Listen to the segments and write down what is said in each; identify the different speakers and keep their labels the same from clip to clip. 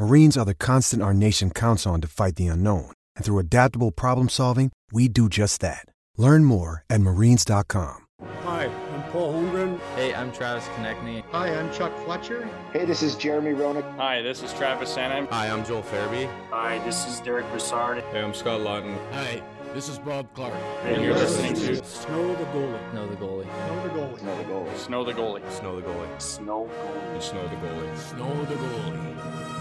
Speaker 1: Marines are the constant our nation counts on to fight the unknown. And through adaptable problem solving, we do just that. Learn more at marines.com.
Speaker 2: Hi, I'm Paul Holmgren.
Speaker 3: Hey, I'm Travis Konecny.
Speaker 4: Hi, I'm Chuck Fletcher.
Speaker 5: Hey, this is Jeremy Roenick.
Speaker 6: Hi, this is Travis Sanheim.
Speaker 7: Hi, I'm Joel Farabee.
Speaker 8: Hi, this is Derick Brassard.
Speaker 9: Hey, I'm Scott Laughton.
Speaker 10: Hi, this is Bob Clarke.
Speaker 6: And you're listening to
Speaker 2: Snow the Goalie.
Speaker 3: Snow the Goalie.
Speaker 4: Snow the Goalie.
Speaker 5: Snow the Goalie.
Speaker 6: Snow the Goalie.
Speaker 7: Snow the Goalie.
Speaker 8: Snow Goalie.
Speaker 9: Snow the Goalie.
Speaker 10: Snow the Goalie.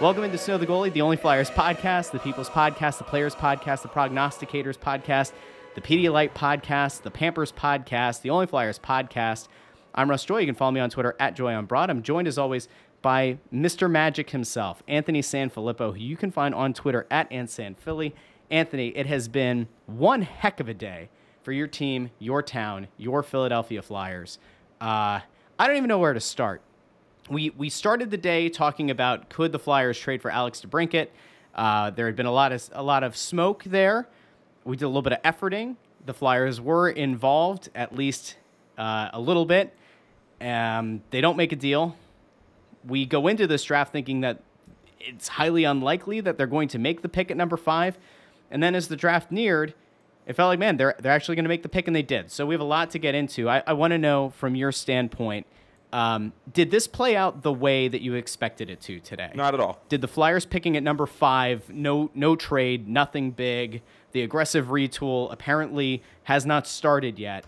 Speaker 11: Welcome into Snow the Goalie, the Only Flyers podcast, the People's Podcast, the Players Podcast, the Prognosticators Podcast, the Pedialyte Podcast, the Pampers Podcast, the Only Flyers Podcast. I'm Russ Joy. You can follow me on Twitter at Joy on Broad. I'm joined as always by Mr. Magic himself, Anthony Sanfilippo, who you can find on Twitter at AntSanPhilly. Anthony, it has been one heck of a day for your team, your town, your Philadelphia Flyers. Uh, I don't even know where to start we we started the day talking about could the Flyers trade for Alex DeBrincat. Uh, there had been a lot of a lot of smoke there. We did a little bit of efforting. The Flyers were involved at least uh, a little bit. Um, they don't make a deal. We go into this draft thinking that it's highly unlikely that they're going to make the pick at number five. And then as the draft neared, it felt like, man, they're, they're actually going to make the pick, and they did. So we have a lot to get into. I, I want to know from your standpoint um, did this play out the way that you expected it to today?
Speaker 9: Not at all.
Speaker 11: Did the Flyers picking at number five, no no trade, nothing big, the aggressive retool apparently has not started yet.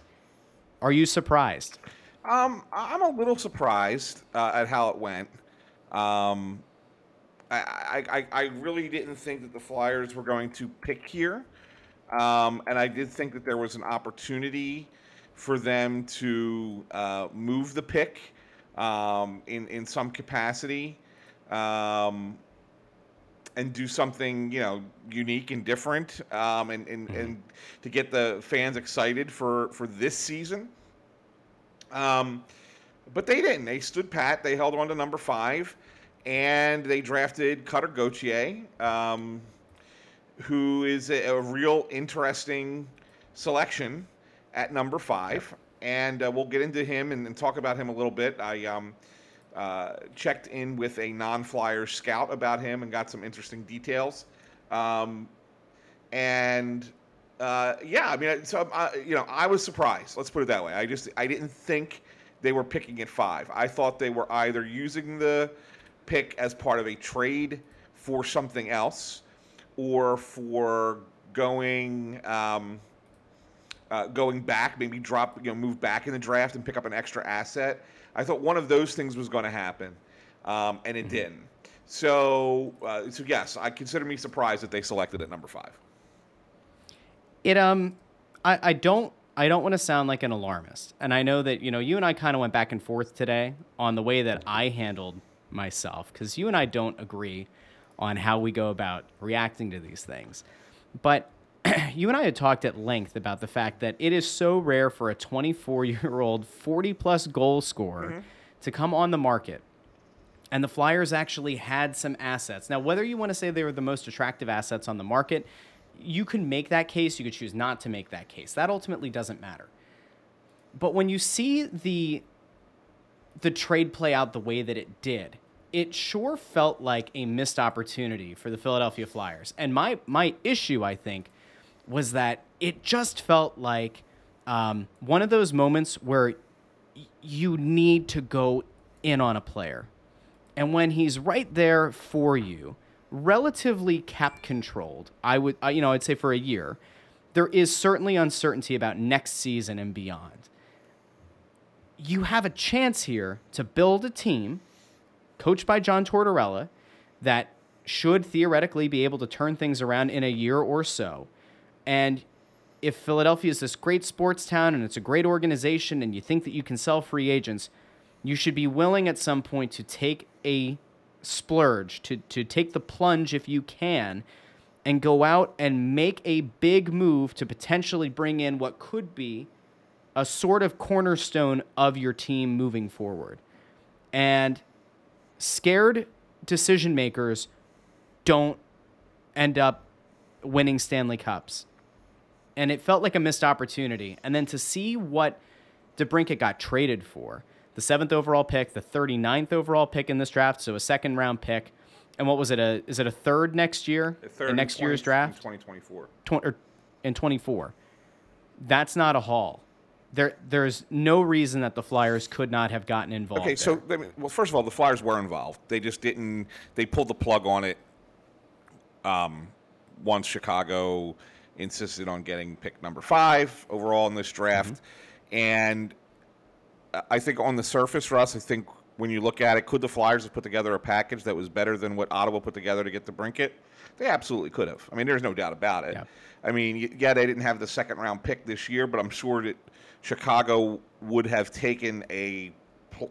Speaker 11: Are you surprised?
Speaker 9: Um, I'm a little surprised uh, at how it went. Um, I, I, I really didn't think that the Flyers were going to pick here. Um, and I did think that there was an opportunity for them to uh, move the pick um, in in some capacity, um, and do something you know unique and different, um, and and, mm-hmm. and to get the fans excited for for this season. Um, but they didn't. They stood pat. They held on to number five, and they drafted Cutter Gauthier, um, who is a, a real interesting selection at number five and uh, we'll get into him and, and, talk about him a little bit. I um, uh, checked in with a non-flyer scout about him and got some interesting details. Um, and uh, yeah, I mean, so uh, you know, I was surprised. Let's put it that way. I just I didn't think they were picking at five. I thought they were either using the pick as part of a trade for something else, or for going. Um, uh, going back, maybe drop, you know, move back in the draft and pick up an extra asset. I thought one of those things was going to happen, um, and it mm-hmm. didn't. So, uh, so yes, I consider me surprised that they selected at number five.
Speaker 11: It um, I, I don't I don't want to sound like an alarmist, and I know that you know you and I kind of went back and forth today on the way that I handled myself because you and I don't agree on how we go about reacting to these things, but you and I had talked at length about the fact that it is so rare for a 24 year old 40 plus goal scorer mm-hmm. to come on the market. And the Flyers actually had some assets. Now, whether you want to say they were the most attractive assets on the market, you can make that case. You could choose not to make that case. That ultimately doesn't matter. But when you see the the trade play out the way that it did, it sure felt like a missed opportunity for the Philadelphia Flyers. And my my issue, I think, was that it just felt like um, one of those moments where y- you need to go in on a player. And when he's right there for you, relatively cap controlled, I would, you know, I'd say for a year, there is certainly uncertainty about next season and beyond. You have a chance here to build a team coached by John Tortorella that should theoretically be able to turn things around in a year or so. And if Philadelphia is this great sports town and it's a great organization and you think that you can sell free agents, you should be willing at some point to take a splurge, to, to take the plunge if you can, and go out and make a big move to potentially bring in what could be a sort of cornerstone of your team moving forward. And scared decision makers don't end up winning Stanley Cups. And it felt like a missed opportunity. And then to see what DeBrincat got traded for the seventh overall pick, the 39th overall pick in this draft, so a second round pick. And what was it? A is it a third next year?
Speaker 9: The third
Speaker 11: in next
Speaker 9: 20
Speaker 11: year's draft,
Speaker 9: in 2024.
Speaker 11: Tw- or in 24. That's not a haul. There, there's no reason that the Flyers could not have gotten involved.
Speaker 9: Okay, so I mean, well, first of all, the Flyers were involved. They just didn't. They pulled the plug on it. Um, once Chicago insisted on getting pick number five overall in this draft,
Speaker 11: Mm-hmm.
Speaker 9: and I think on the surface, Russ, I think when you look at it, could the Flyers have put together a package that was better than what Ottawa put together to get DeBrincat? They absolutely could have. I mean, there's no doubt about it.
Speaker 11: Yeah.
Speaker 9: I mean, yeah, they didn't have the second round pick this year, but I'm sure that Chicago would have taken a,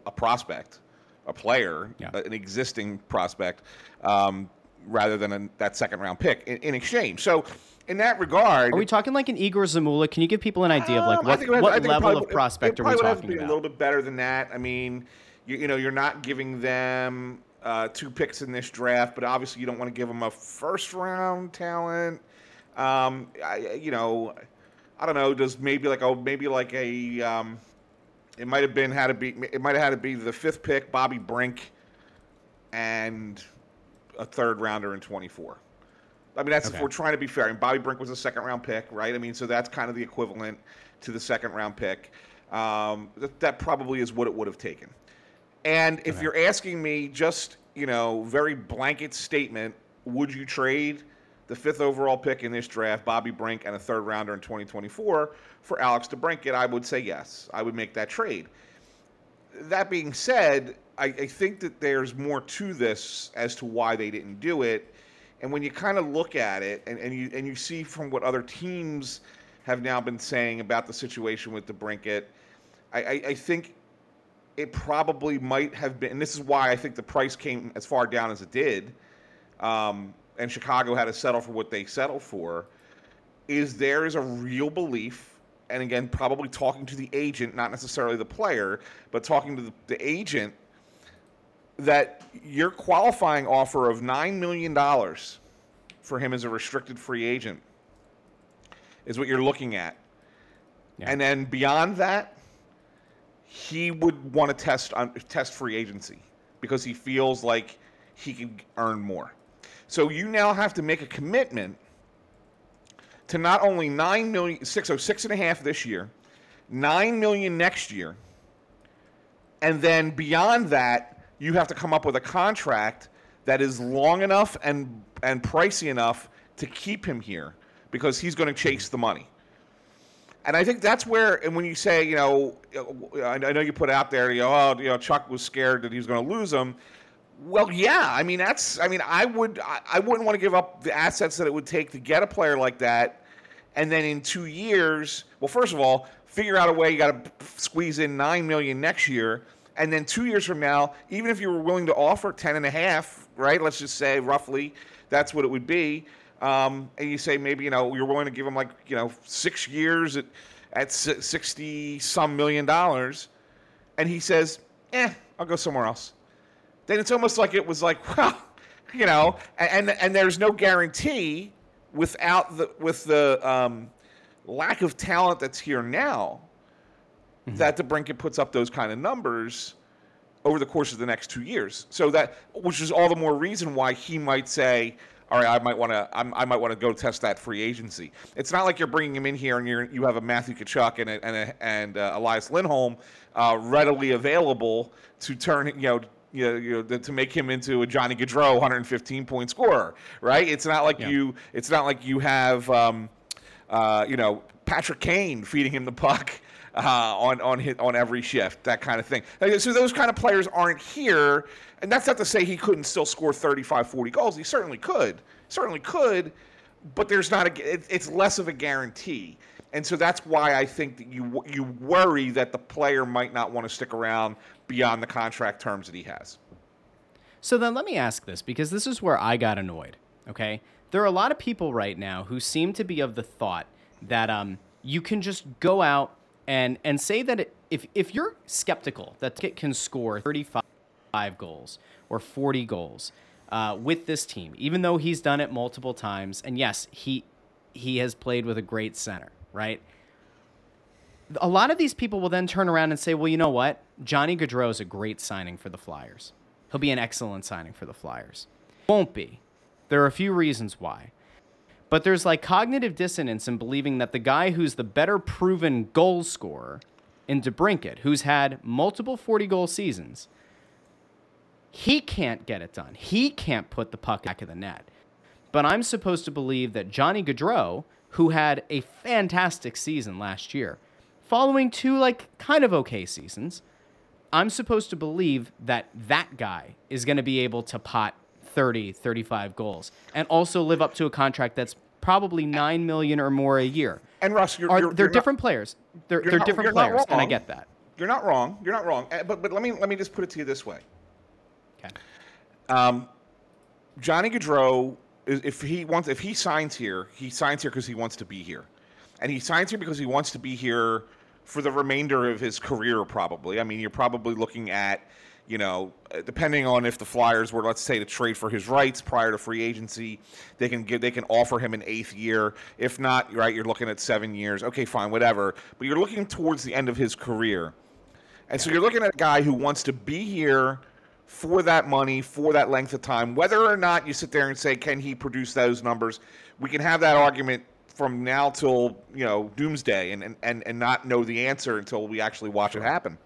Speaker 9: a prospect, a player,
Speaker 11: Yeah.
Speaker 9: an existing prospect, um, rather than a, that second round pick in, in exchange. So, in that regard,
Speaker 11: Are we talking like an Egor Zamula? Can you give people an idea of like
Speaker 9: um,
Speaker 11: what,
Speaker 9: think it would- I
Speaker 11: what level
Speaker 9: probably
Speaker 11: of
Speaker 9: it-
Speaker 11: prospect
Speaker 9: it
Speaker 11: are we
Speaker 9: probably would have to
Speaker 11: talking about?
Speaker 9: A little bit better than that. I mean, you, you know, you're not giving them uh, two picks in this draft, but obviously you don't want to give them a first round talent. Um, I, you know, I don't know. Does maybe like a maybe like a um, it might have been had to be it might have had to be the fifth pick, Bobby Brink, and a third rounder in 24. I mean, that's
Speaker 11: Okay.
Speaker 9: if we're trying to be fair. And Bobby Brink was a second round pick, right? I mean, so that's kind of the equivalent to the second round pick. Um, that, that probably is what it would have taken. And if you're asking me just, you know, very blanket statement, would you trade the fifth overall pick in this draft, Bobby Brink, and a third rounder in 2024 for Alex DeBrincat? I would say yes. I would make that trade. That being said, I, I think that there's more to this as to why they didn't do it. And when you kind of look at it and, and you and you see from what other teams have now been saying about the situation with DeBrincat, I, I, I think it probably might have been, and this is why I think the price came as far down as it did, um, and Chicago had to settle for what they settled for, is there is a real belief, and again, probably talking to the agent, not necessarily the player, but talking to the, the agent, that your qualifying offer of $9 million for him as a restricted free agent is what you're looking at.
Speaker 11: Yeah.
Speaker 9: And then beyond that, he would want to test on test free agency because he feels like he can earn more. So you now have to make a commitment to not only nine million six oh six and a half this year, nine million next year, and then beyond that, you have to come up with a contract that is long enough and and pricey enough to keep him here because he's going to chase the money. And I think that's where, and when you say, you know, uh, I I know you put out there, you know, oh, you know, Chuck was scared that he was going to lose him. Well, yeah, I mean that's, I mean, I would, I wouldn't want to give up the assets that it would take to get a player like that, and then in two years, well, first of all, figure out a way you got to squeeze in nine million next year, and then two years from now, even if you were willing to offer ten and a half, right? Let's just say roughly, that's what it would be. Um, and you say maybe you know you're willing to give him like you know six years at at sixty some million dollars, and he says, "Eh, I'll go somewhere else." Then it's almost like it was like, well, you know, and and, and there's no guarantee without the with the um, lack of talent that's here now that DeBrincat puts up those kind of numbers over the course of the next two years. So that, which is all the more reason why he might say, "All right, I might want to, I might want to go test that free agency." It's not like you're bringing him in here and you're you have a Matthew Tkachuk and a, and a, and uh, Elias Lindholm uh, readily available to turn, you know. You know, you know, to make him into a Johnny Gaudreau 115 point scorer, right? It's not like
Speaker 11: Yeah.
Speaker 9: you. It's not like you have um, uh, you know, Patrick Kane feeding him the puck uh, on on his, on every shift, that kind of thing. So those kind of players aren't here, and that's not to say he couldn't still score 35, 40 goals. He certainly could, certainly could, but there's not a. it- It's less of a guarantee, and so that's why I think that you you worry that the player might not want to stick around beyond the contract terms that he has.
Speaker 11: So then let me ask this because this is where I got annoyed. Okay, there are a lot of people right now who seem to be of the thought that um, you can just go out and and say that it, if if you're skeptical that Kit can score 35 goals or 40 goals uh, with this team, even though he's done it multiple times, and yes, he he has played with a great center, right? a lot of these people will then turn around and say, well, you know what? Johnny Gaudreau is a great signing for the Flyers. He'll be an excellent signing for the Flyers. Won't be. There are a few reasons why. But there's like cognitive dissonance in believing that the guy who's the better proven goal scorer in DeBrincat, who's had multiple 40 goal seasons, he can't get it done. He can't put the puck back of the net. But I'm supposed to believe that Johnny Gaudreau, who had a fantastic season last year, following two like kind of okay seasons, I'm supposed to believe that that guy is going to be able to pot 30, 35 goals and also live up to a contract that's probably 9 million or more a year.
Speaker 9: And Russ, you're,
Speaker 11: Are,
Speaker 9: you're,
Speaker 11: they're
Speaker 9: you're
Speaker 11: different
Speaker 9: Not,
Speaker 11: players. They're, they're
Speaker 9: not-
Speaker 11: different players, and I get that.
Speaker 9: you're not wrong. You're not wrong. Uh, But but let me let me just put it to you this way.
Speaker 11: Okay.
Speaker 9: Um, Johnny Gaudreau, if he wants, if he signs here, he signs here because he wants to be here, and he signs here because he wants to be here for the remainder of his career. Probably. I mean, you're probably looking at, you know, uh, depending on if the Flyers were, let's say, to trade for his rights prior to free agency, they can give, they can offer him an eighth year. If not, right, you're looking at seven years. Okay, fine, whatever. But you're looking towards the end of his career. And so you're looking at a guy who wants to be here for that money, for that length of time. Whether or not you sit there and say, can he produce those numbers? We can have that argument from now till, you know, doomsday and, and, and, and not know the answer until we actually watch it happen.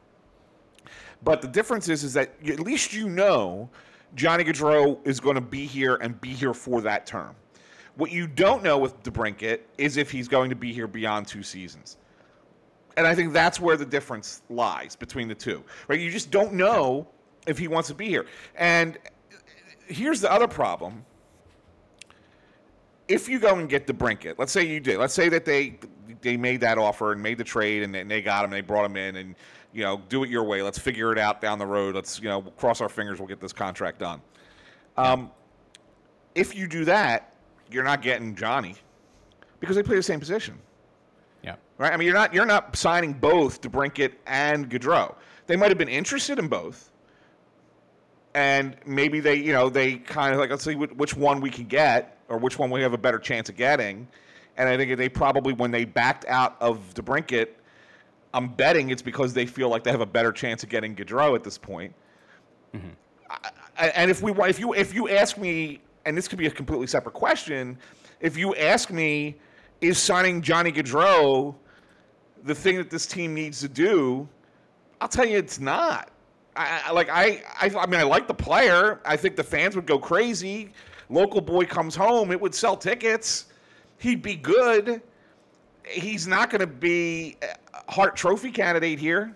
Speaker 9: But the difference is, is that at least you know Johnny Gaudreau is going to be here and be here for that term. What you don't know with DeBrincat is if he's going to be here beyond two seasons. And I think that's where the difference lies between the two. Right? You just don't know if he wants to be here. And here's the other problem. If you go and get DeBrincat, let's say you did. Let's say that they they made that offer and made the trade and they, got him and they brought him in and you know do it your way. Let's figure it out down the road. Let's you know cross our fingers. We'll get this contract done. Um, if you do that, you're not getting Johnny because they play the same position
Speaker 11: Yeah.
Speaker 9: right? I mean, you're not you're not signing both DeBrincat and Gaudreau. They might have been interested in both, and maybe they, you know, they kind of like let's see which one we can get or which one we have a better chance of getting. And I think they probably when they backed out of DeBrincat, I'm betting it's because they feel like they have a better chance of getting Gaudreau at this point. Mm-hmm. I- and if we if you if you ask me, and this could be a completely separate question, if you ask me, is signing Johnny Gaudreau the thing that this team needs to do? I'll tell you, it's not. I, I like I, I I mean I like the player. I think the fans would go crazy. Local boy comes home, it would sell tickets. He'd be good. He's not going to be a Hart Trophy candidate here.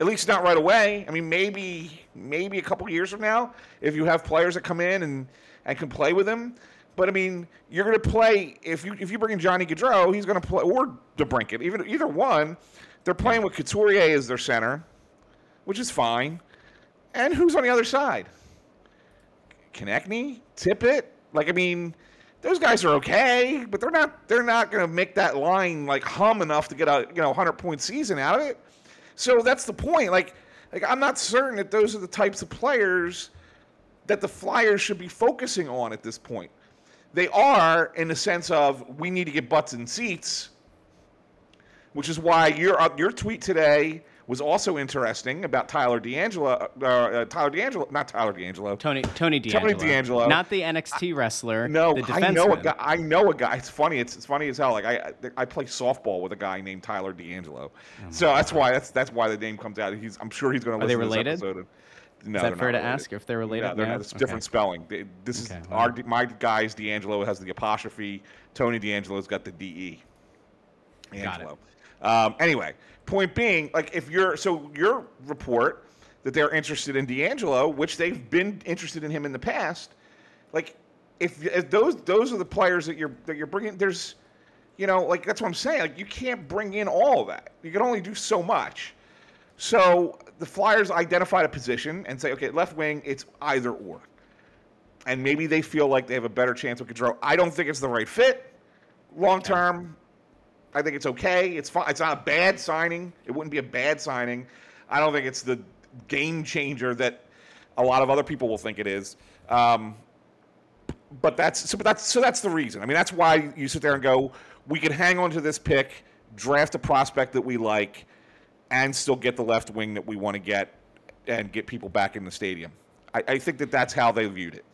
Speaker 9: At least not right away. I mean, maybe maybe a couple years from now, if you have players that come in and, and can play with him. But I mean, you're going to play if you if you bring in Johnny Gaudreau, he's going to play or DeBrincat, even either one. They're playing with Couturier as their center, which is fine. And who's on the other side? Konecny, Tippett. Like I mean, those guys are okay, but they're not they're not going to make that line like hum enough to get a you know 100 point season out of it. So that's the point. Like like I'm not certain that those are the types of players that the Flyers should be focusing on at this point. They are in the sense of we need to get butts in seats, which is why your uh, your tweet today was also interesting about Tyler D'Angelo. Uh, uh, Tyler D'Angelo, not Tyler D'Angelo.
Speaker 11: Tony Tony DeAngelo.
Speaker 9: Tony DeAngelo.
Speaker 11: Not the NXT wrestler.
Speaker 9: No,
Speaker 11: the
Speaker 9: I know a guy. I know a guy. It's funny. It's, it's funny as hell. Like I, I I play softball with a guy named Tyler D'Angelo. so that's why that's that's why the name comes out. He's I'm sure he's going to
Speaker 11: Oh Are they related?
Speaker 9: No,
Speaker 11: Is that fair to
Speaker 9: related.
Speaker 11: ask if they're related?
Speaker 9: No, they're
Speaker 11: No?
Speaker 9: not. It's
Speaker 11: Okay.
Speaker 9: different spelling. This
Speaker 11: Okay,
Speaker 9: is
Speaker 11: well.
Speaker 9: our my guy's D'Angelo has the apostrophe. Tony DeAngelo's got the D E.
Speaker 11: Got it.
Speaker 9: Angelo. Um, anyway, point being, like if you're so your report that they're interested in DeAngelo, which they've been interested in him in the past, like if, if those those are the players that you're that you're bringing, there's, you know, like that's what I'm saying. Like you can't bring in all that. You can only do so much. So the Flyers identified a position and say, okay, left wing, it's either or. And maybe they feel like they have a better chance with Gaudreau. I don't think it's the right fit. Long term, I think it's okay. It's fine. It's not a bad signing. It wouldn't be a bad signing. I don't think it's the game changer that a lot of other people will think it is. Um, but that's so. But that's so. That's the reason. I mean, that's why you sit there and go, we could hang on to this pick, draft a prospect that we like, and still get the left wing that we want to get, and get people back in the stadium. I, I think that that's how they viewed it.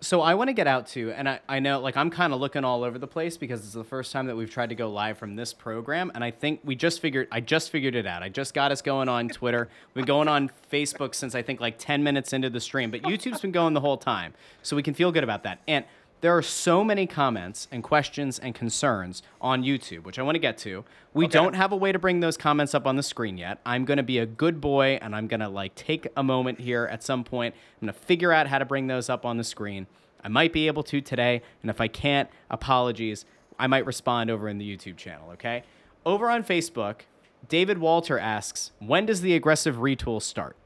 Speaker 11: So I want to get out to, and I, I know like I'm kind of looking all over the place because it's the first time that we've tried to go live from this program, and I think we just figured I just figured it out. I just got us going on Twitter. We've been going on Facebook since I think like 10 minutes into the stream, but YouTube's been going the whole time, so we can feel good about that. And there are so many comments and questions and concerns on YouTube, which I want to get to. We don't have a way to bring those comments up on the screen yet. I'm going to be a good boy and I'm going to like take a moment here at some point. I'm going to figure out how to bring those up on the screen. I might be able to today, and if I can't, apologies. I might respond over in the YouTube channel, okay? Over on Facebook, David Walter asks, "When does the aggressive retool start?"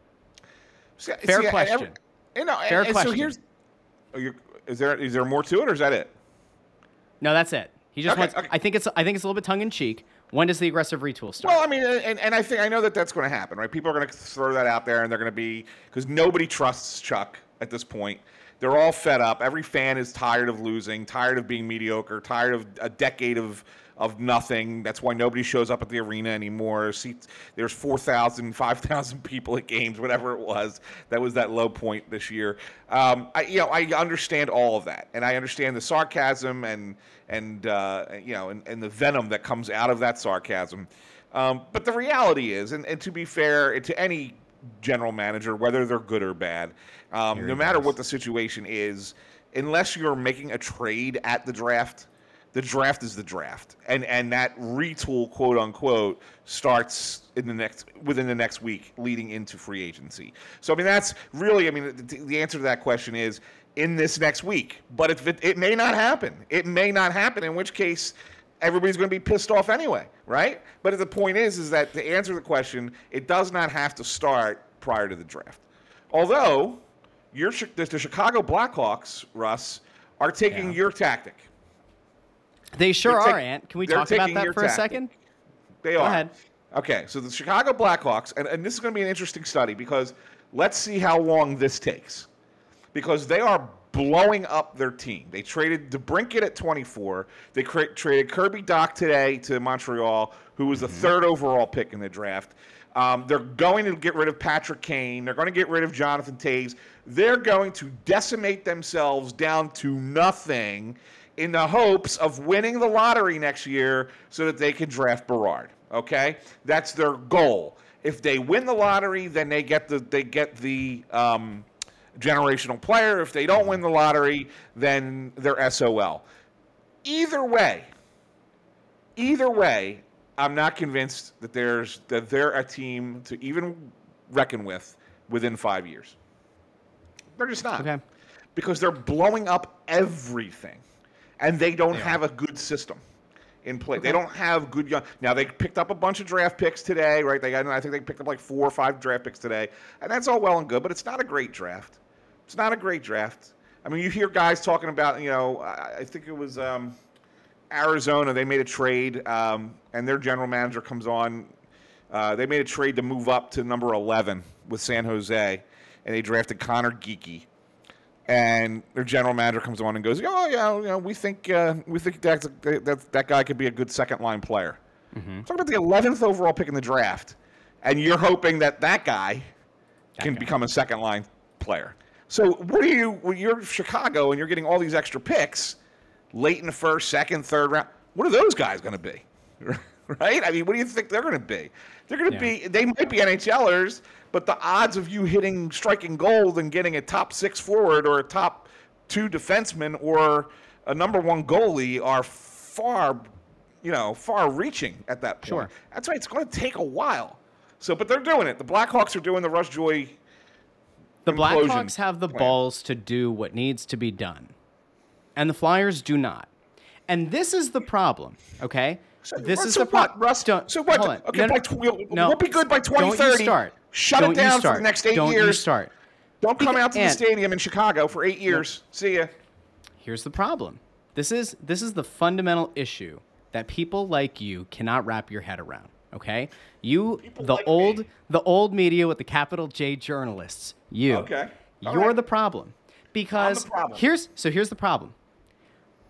Speaker 11: Fair
Speaker 9: see, I- I-
Speaker 11: question.
Speaker 9: you know,
Speaker 11: Fair question.
Speaker 9: So here's, oh, you're, is there is there more to it, or is that it?
Speaker 11: No, that's it. He just
Speaker 9: Okay,
Speaker 11: wants.
Speaker 9: okay.
Speaker 11: I think it's. I think it's a little bit tongue in cheek. When does the aggressive retool start?
Speaker 9: Well, I mean, and, and I think I know that that's going to happen, right? People are going to throw that out there, and they're going to be because nobody trusts Chuck at this point. They're all fed up. Every fan is tired of losing, tired of being mediocre, tired of a decade of of nothing. That's why nobody shows up at the arena anymore. Seats, there's 4,000, 5,000 people at games, whatever it was. That was that low point this year. Um, I, you know, I understand all of that, and I understand the sarcasm and and uh, you know, and, and the venom that comes out of that sarcasm. Um, but the reality is, and, and to be fair to any general manager, whether they're good or bad, um, no matter what the situation is, unless you're making a trade at the draft, the draft is the draft, and and that retool, quote unquote, starts in the next within the next week, leading into free agency. So I mean, that's really, I mean, the, the answer to that question is in this next week. But if it, it may not happen, it may not happen. In which case, everybody's going to be pissed off anyway, right? But the point is, is that to answer the question, it does not have to start prior to the draft. Although, your the, the Chicago Blackhawks, Russ, are taking
Speaker 11: Yeah.
Speaker 9: your tactic.
Speaker 11: They sure
Speaker 9: they're
Speaker 11: Ant. Can we talk about that for a second?
Speaker 9: They are.
Speaker 11: Go
Speaker 9: are.
Speaker 11: ahead.
Speaker 9: Okay, so the Chicago Blackhawks, and, and this is going to be an interesting study because let's see how long this takes. Because they are blowing up their team. They traded DeBrincat at 24. They cra- traded Kirby Dach today to Montreal, who was the third overall pick in the draft. Um, they're going to get rid of Patrick Kane. They're going to get rid of Jonathan Toews. They're going to decimate themselves down to nothing in the hopes of winning the lottery next year so that they can draft Bedard. Okay, that's their goal. If they win the lottery, then they get the they get the um, generational player. If they don't win the lottery, then they're SOL. Either way, either way, I'm not convinced that there's that they're a team to even reckon with within five years. They're just not
Speaker 11: Okay.
Speaker 9: because they're blowing up everything, and they don't
Speaker 11: are.
Speaker 9: have a good system in play. They don't have good young. Now they picked up a bunch of draft picks today, right? They got, I think they picked up like four or five draft picks today, and that's all well and good, but it's not a great draft. It's not a great draft. I mean, you hear guys talking about, you know, I, I think it was um, Arizona. They made a trade, um, and their general manager comes on. Uh, they made a trade to move up to number 11 with San Jose, and they drafted Conor Geekie and their general manager comes on and goes, "Oh yeah, you know, we think uh, we think that's that that guy could be a good second line player." Talking about the eleventh overall pick in the draft, and you're hoping that that guy can become a second line player. So what are you? When you're Chicago and you're getting all these extra picks late in the first, second, third round, what are those guys going to be? right? I mean, what do you think they're going to be? They're going to
Speaker 11: Yeah.
Speaker 9: be. They might be NHLers, but the odds of you hitting striking gold and getting a top six forward or a top two defenseman or a number one goalie are far, you know, far reaching at that point.
Speaker 11: Sure.
Speaker 9: That's why it's going to take a while. So, but they're doing it. The Blackhawks are doing the Rush Joy.
Speaker 11: The Blackhawks have the
Speaker 9: plan.
Speaker 11: balls to do what needs to be done, and the Flyers do not. And this is the problem, okay?
Speaker 9: So,
Speaker 11: this is
Speaker 9: so
Speaker 11: the
Speaker 9: what,
Speaker 11: problem.
Speaker 9: Russ? so what? Okay, by tw- we'll,
Speaker 11: no,
Speaker 9: we'll be good by
Speaker 11: don't you start.
Speaker 9: Shut
Speaker 11: Don't
Speaker 9: it down for the next eight
Speaker 11: Don't
Speaker 9: years.
Speaker 11: you start.
Speaker 9: Don't come out to the
Speaker 11: and-
Speaker 9: stadium in Chicago for eight years. See ya.
Speaker 11: Here's the problem. This is this is the fundamental issue that people like you cannot wrap your head around. Okay, you the
Speaker 9: like
Speaker 11: old
Speaker 9: me.
Speaker 11: the old media with the capital J journalists. You.
Speaker 9: Okay. All
Speaker 11: You're
Speaker 9: right.
Speaker 11: the problem because
Speaker 9: problem.
Speaker 11: here's so here's the problem.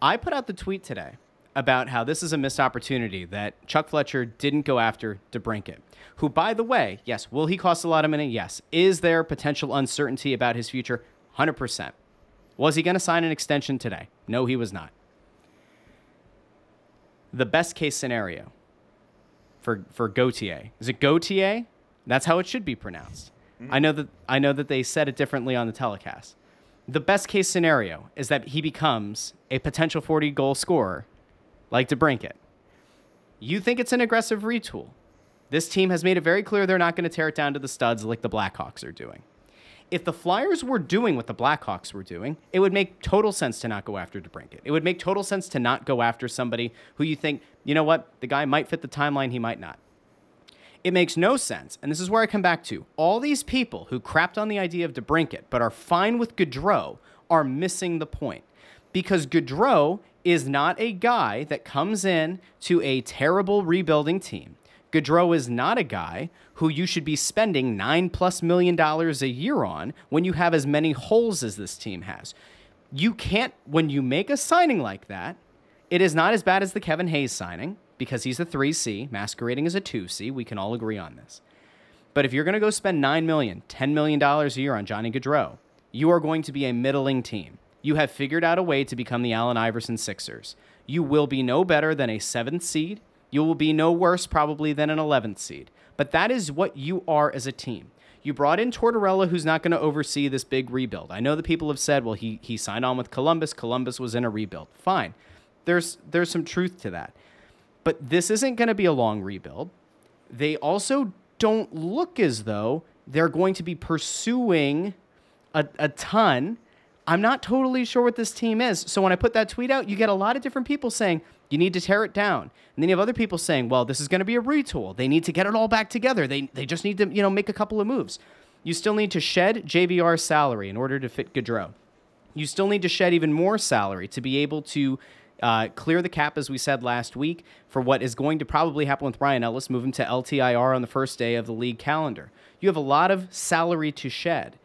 Speaker 11: I put out the tweet today about how this is a missed opportunity that Chuck Fletcher didn't go after DeBrincat, who, by the way, yes, will he cost a lot of money? Yes. Is there potential uncertainty about his future? 100%. Was he going to sign an extension today? No, he was not. The best case scenario for for Gauthier is it Gauthier? That's how it should be pronounced. Mm-hmm. I know that I know that they said it differently on the telecast. The best case scenario is that he becomes a potential 40 goal scorer like DeBrincat. You think it's an aggressive retool. This team has made it very clear they're not going to tear it down to the studs like the Blackhawks are doing. If the Flyers were doing what the Blackhawks were doing, it would make total sense to not go after DeBrincat. It would make total sense to not go after somebody who you think, you know what, the guy might fit the timeline, he might not. It makes no sense, and this is where I come back to. All these people who crapped on the idea of DeBrincat but are fine with Gaudreau are missing the point. Because Gaudreau is not a guy that comes in to a terrible rebuilding team. Gaudreau is not a guy who you should be spending nine plus million dollars a year on when you have as many holes as this team has. You can't, when you make a signing like that, it is not as bad as the Kevin Hayes signing because he's a 3C, masquerading as a 2C. We can all agree on this. But if you're going to go spend $9 million, $10 million a year on Johnny Gaudreau, you are going to be a middling team. You have figured out a way to become the Allen Iverson Sixers. You will be no better than a seventh seed. You will be no worse, probably, than an 11th seed. But that is what you are as a team. You brought in Tortorella, who's not going to oversee this big rebuild. I know that people have said, well, he, he signed on with Columbus. Columbus was in a rebuild. Fine. There's, there's some truth to that. But this isn't going to be a long rebuild. They also don't look as though they're going to be pursuing a, a ton. I'm not totally sure what this team is. So when I put that tweet out, you get a lot of different people saying, you need to tear it down. And then you have other people saying, well, this is going to be a retool. They need to get it all back together. They, they just need to, you know, make a couple of moves. You still need to shed JVR's salary in order to fit Gaudreau. You still need to shed even more salary to be able to uh, clear the cap, as we said last week, for what is going to probably happen with Ryan Ellis, him to LTIR on the first day of the league calendar. You have a lot of salary to shed.